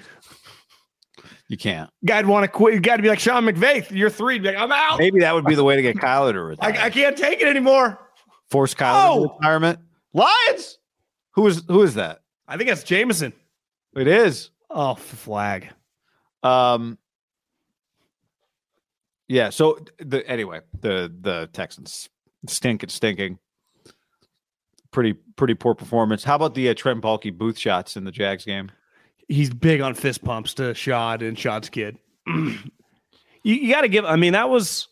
you can't. Guy'd want to quit. You got to be like Sean McVay. You're three. Be like, I'm out. Maybe that would be the way to get Kyler to retire. I, I can't take it anymore. Force Kyler Oh! to retirement. Lions. Who is who is that? I think that's Jameson. It is. Oh, flag. Um. Yeah. So the anyway, the the Texans stink. It's stinking. Pretty pretty poor performance. How about the uh, Trent Baalke booth shots in the Jags game? He's big on fist pumps to Shad and Shad's kid. you you got to give. I mean, that was.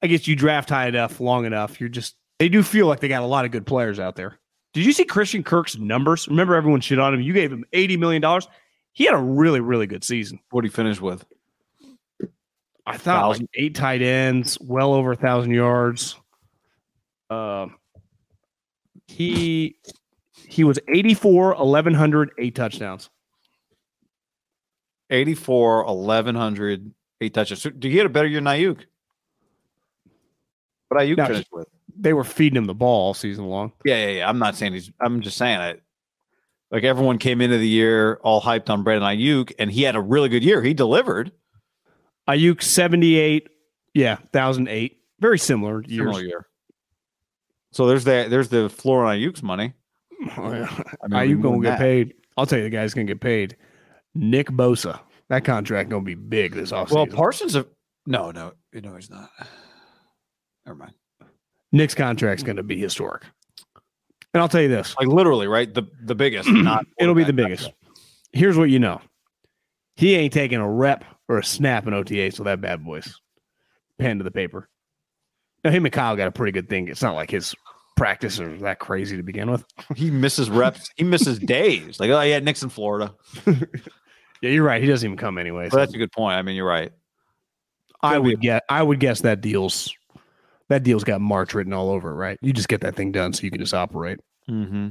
I guess you draft high enough, long enough. You're just. They do feel like they got a lot of good players out there. Did you see Christian Kirk's numbers? Remember, everyone shit on him. You gave him eighty million dollars. He had a really, really good season. What did he finish with? I thought like eight tight ends, well over a thousand yards. Um, he he was 84, 1100, eight touchdowns. 84, 1100, eight touches. So, did he get a better year than Aiyuk? What Aiyuk finished with? they were feeding him the ball all season long. Yeah, yeah, yeah. I'm not saying he's. I'm just saying it. Like everyone came into the year all hyped on Brandon Aiyuk, and he had a really good year. He delivered. Aiyuk seventy eight, yeah, thousand eight, very similar years. Similar year. So there's the there's the floor on Aiyuk's money. Oh, yeah. I mean, Aiyuk gonna get that. paid. I'll tell you, the guy's gonna get paid. Nick Bosa, that contract gonna be big this offseason. Well, Parsons. Have, no, no, no, he's not. Never mind. Nick's contract's gonna be historic. And I'll tell you this: Like literally, right? The the biggest. not it'll be the biggest. Here's what you know: he ain't taking a rep or a snap in OTA, so that bad boys. Pen to the paper. Now him and Kyle got a pretty good thing. It's not like his practice are that crazy to begin with. He misses reps. He misses days. Like oh yeah, Nick's in Florida. Yeah, you're right. He doesn't even come anyway. But that's a good point. I mean, you're right. I would get. I would guess that deal's that deal's got March written all over it, right? You just get that thing done so you can just operate. Mm-hmm.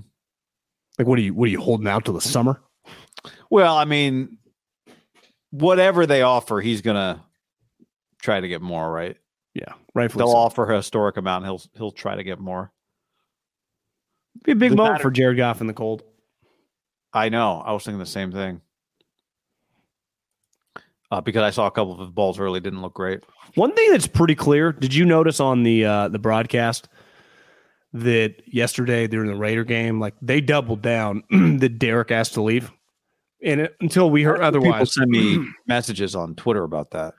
Like, what are you? What are you holding out till the summer? Well, I mean, whatever they offer, he's gonna try to get more. Right? Yeah, rightfully. They'll so. offer a historic amount. He'll he'll try to get more. Be a big the moment matter- for Jared Goff in the cold. I know. I was thinking the same thing. Uh, because I saw a couple of balls early, didn't look great. One thing that's pretty clear. Did you notice on the uh, the broadcast that yesterday during the Raider game, like they doubled down that Derek asked to leave, and it, until we heard otherwise, People send me messages on Twitter about that.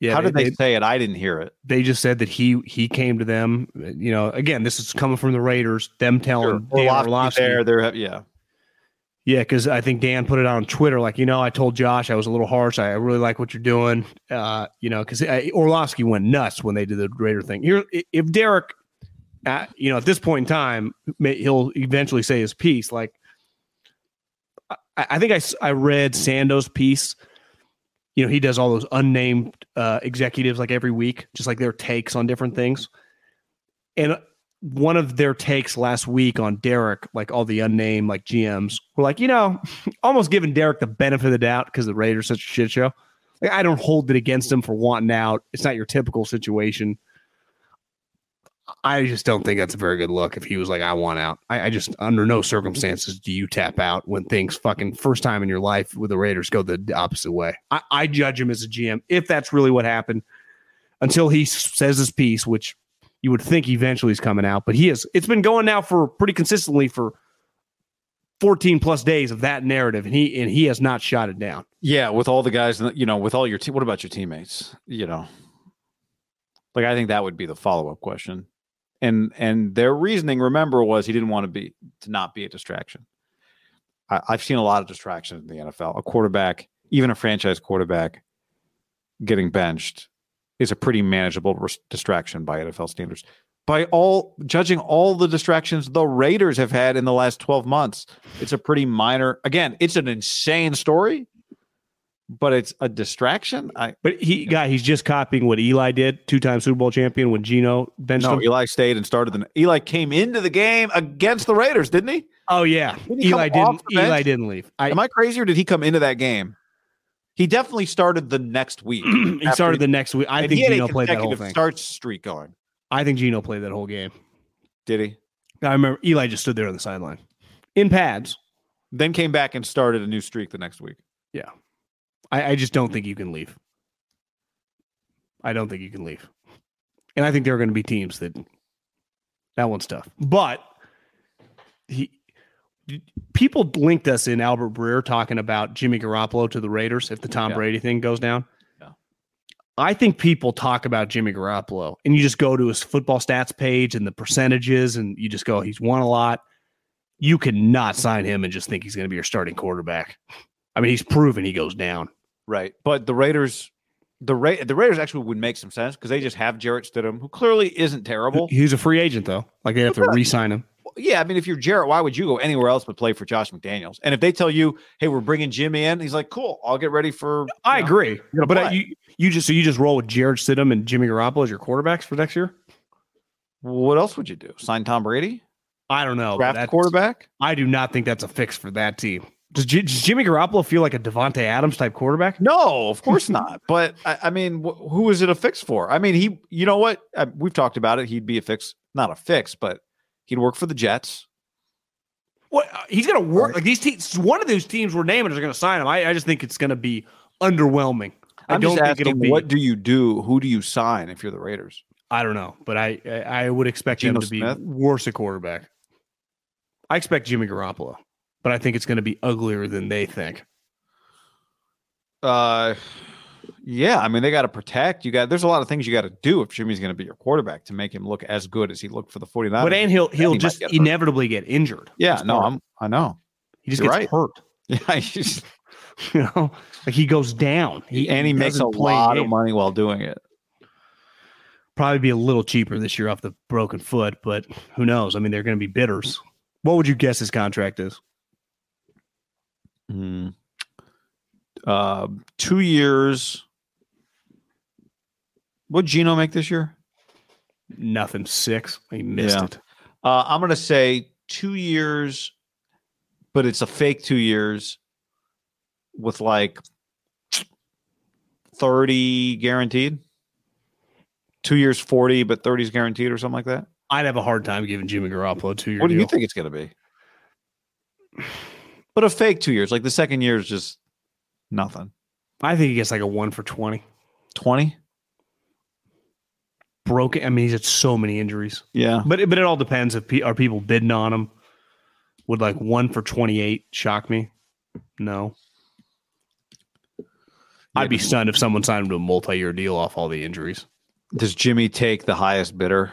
yeah, How did they, they, say it? I didn't hear it. they just said that he he came to them. You know, again, this is coming from the Raiders. Them telling Dan Orlovsky there, there, yeah. Yeah, because I think Dan put it on Twitter, like, you know, I told Josh I was a little harsh. I really like what you're doing. Uh, you know, because Orlovsky went nuts when they did the Raider thing. Here, if Derek, uh, you know, at this point in time, may, he'll eventually say his piece. Like, I, I think I, I read Sando's piece. You know, he does all those unnamed uh, executives like every week, just like their takes on different things. And one of their takes last week on Derek, like all the unnamed like GMs, were like, you know, almost giving Derek the benefit of the doubt because the Raiders such a shit show. Like, I don't hold it against him for wanting out. It's not your typical situation. I just don't think that's a very good look if he was like, I want out. I, I just, under no circumstances do you tap out when things fucking first time in your life with the Raiders go the opposite way. I, I judge him as a GM if that's really what happened until he says his piece, which you would think eventually he's coming out, but he is. It's been going now for pretty consistently for 14 plus days of that narrative, and he and he has not shot it down. Yeah, with all the guys, you know, with all your team. What about your teammates? You know, like I think that would be the follow up question. And and their reasoning, remember, was he didn't want to be to not be a distraction. I, I've seen a lot of distractions in the NFL. A quarterback, even a franchise quarterback, getting benched is a pretty manageable res- distraction by NFL standards. By all judging all the distractions the Raiders have had in the last 12 months, it's a pretty minor. Again, it's an insane story, but it's a distraction. I But he guy, he's just copying what Eli did, two time Super Bowl champion when Geno benched no, him. Eli stayed and started the Eli came into the game against the Raiders, didn't he? Oh yeah, Didn't he Eli didn't. Eli didn't leave. I, Am I crazy or did he come into that game? He definitely started the next week. he started the next week. I think Geno played that whole thing. start streak going. I think Geno played that whole game. Did he? I remember Eli just stood there on the sideline in pads. Then came back and started a new streak the next week. Yeah. I, I just don't think you can leave. I don't think you can leave. And I think there are going to be teams that that one's tough. But he people linked us in Albert Breer talking about Jimmy Garoppolo to the Raiders if the Tom Yeah. Brady thing goes down. Yeah. I think people talk about Jimmy Garoppolo and you just go to his football stats page and the percentages and you just go, he's won a lot. You cannot sign him and just think he's going to be your starting quarterback. I mean, he's proven he goes down. Right. But the Raiders the Ra- the Raiders actually would make some sense because they just have Jarrett Stidham, who clearly isn't terrible. He's a free agent though. Like they have to re-sign him. Yeah, I mean, if you're Jarrett, why would you go anywhere else but play for Josh McDaniels? And if they tell you, "Hey, we're bringing Jimmy in," he's like, "Cool, I'll get ready for." I know, agree, but uh, you you just so you just roll with Jarrett Stidham and Jimmy Garoppolo as your quarterbacks for next year. What else would you do? Sign Tom Brady? I don't know. Draft quarterback? I do not think that's a fix for that team. Does, J- does Jimmy Garoppolo feel like a Davante Adams type quarterback? No, of course not. But I, I mean, wh- who is it a fix for? I mean, he, you know what? Uh, we've talked about it. He'd be a fix, not a fix, but he'd work for the Jets. What uh, he's going to work like these teams. One of those teams we're naming is going to sign him. I, I just think it's going to be underwhelming. I I'm don't just think asking, it'll be. what do you do? Who do you sign if you're the Raiders? I don't know, but I I, I would expect Geno them to be worse at quarterback. I expect Jimmy Garoppolo, but I think it's going to be uglier than they think. Uh, yeah. I mean, they got to protect. You got. There's a lot of things you got to do if Jimmy's going to be your quarterback to make him look as good as he looked for the 49ers. but and he'll he'll he just get inevitably get injured. Yeah. No, I'm. I know. he just you're gets right. hurt. Yeah. he's- You know, like he goes down. He, and he makes a lot of money while doing it. Probably be a little cheaper this year off the broken foot, but who knows? I mean, they're going to be bidders. What would you guess his contract is? Hmm. Uh, two years. What Geno make this year? Nothing. Six. He missed Yeah. it. Uh, I'm gonna say two years, but it's a fake two years with like thirty guaranteed. Two years, forty, but 30 is guaranteed, or something like that. I'd have a hard time giving Jimmy Garoppolo two year. What do you think it's gonna be? But a fake two years, like the second year is just nothing. I think he gets like a one for twenty. Twenty. Broken. I mean, he's had so many injuries. Yeah. But it- but it all depends if pe- are people bidding on him. Would like one for twenty eight shock me? No. I'd be stunned if someone signed him to a multi year deal off all the injuries. Does Jimmy take the highest bidder?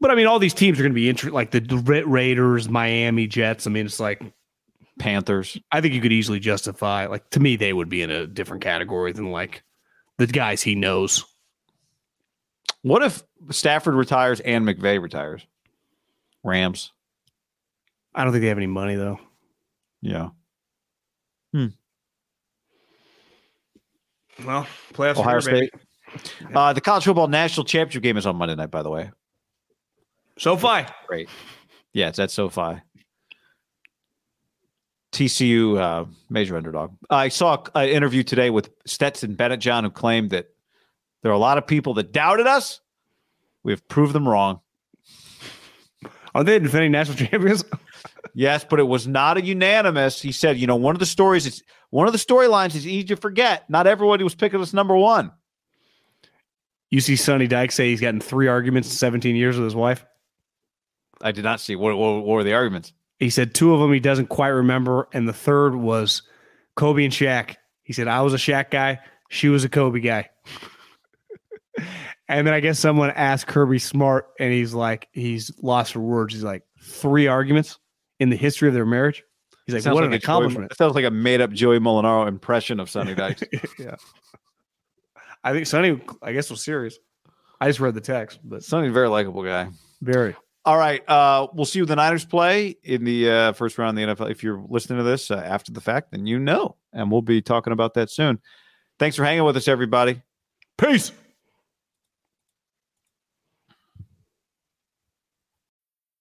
But I mean, all these teams are going to be interested, like the Raiders, Miami Jets. I mean, it's like Panthers. I think you could easily justify. Like to me, they would be in a different category than like the guys he knows. What if Stafford retires and McVay retires? Rams. I don't think they have any money though. Yeah. Hmm. Well, playoffs. Ohio are here. State. Uh, the college football national championship game is on Monday night, by the way. SoFi. Great. Yeah, it's at SoFi. TCU uh, major underdog. I saw an interview today with Stetson Bennett, John, who claimed that there are a lot of people that doubted us. We have proved them wrong. Are they defending national champions? Yes, but it was not a unanimous. He said, you know, one of the stories is one of the storylines is easy to forget. Not everybody was picking us number one. You see Sonny Dykes say he's gotten three arguments in 17 years with his wife. I did not see what, what, what were the arguments. He said two of them he doesn't quite remember, and the third was Kobe and Shaq. He said I was a Shaq guy, she was a Kobe guy. and then I guess someone asked Kirby Smart, and he's like, he's lost for words. He's like, three arguments in the history of their marriage. He's like, Sounds what like an Joey- accomplishment. it sounds like a made up Joey Molinaro impression of Sonny Dykes. yeah. I think Sonny, I guess, was serious. I just read the text, but Sonny's a very likable guy. very. All right. Uh, we'll see who the Niners play in the uh, first round of the NFL. If you're listening to this uh, after the fact, then you know. And we'll be talking about that soon. Thanks for hanging with us, everybody. Peace.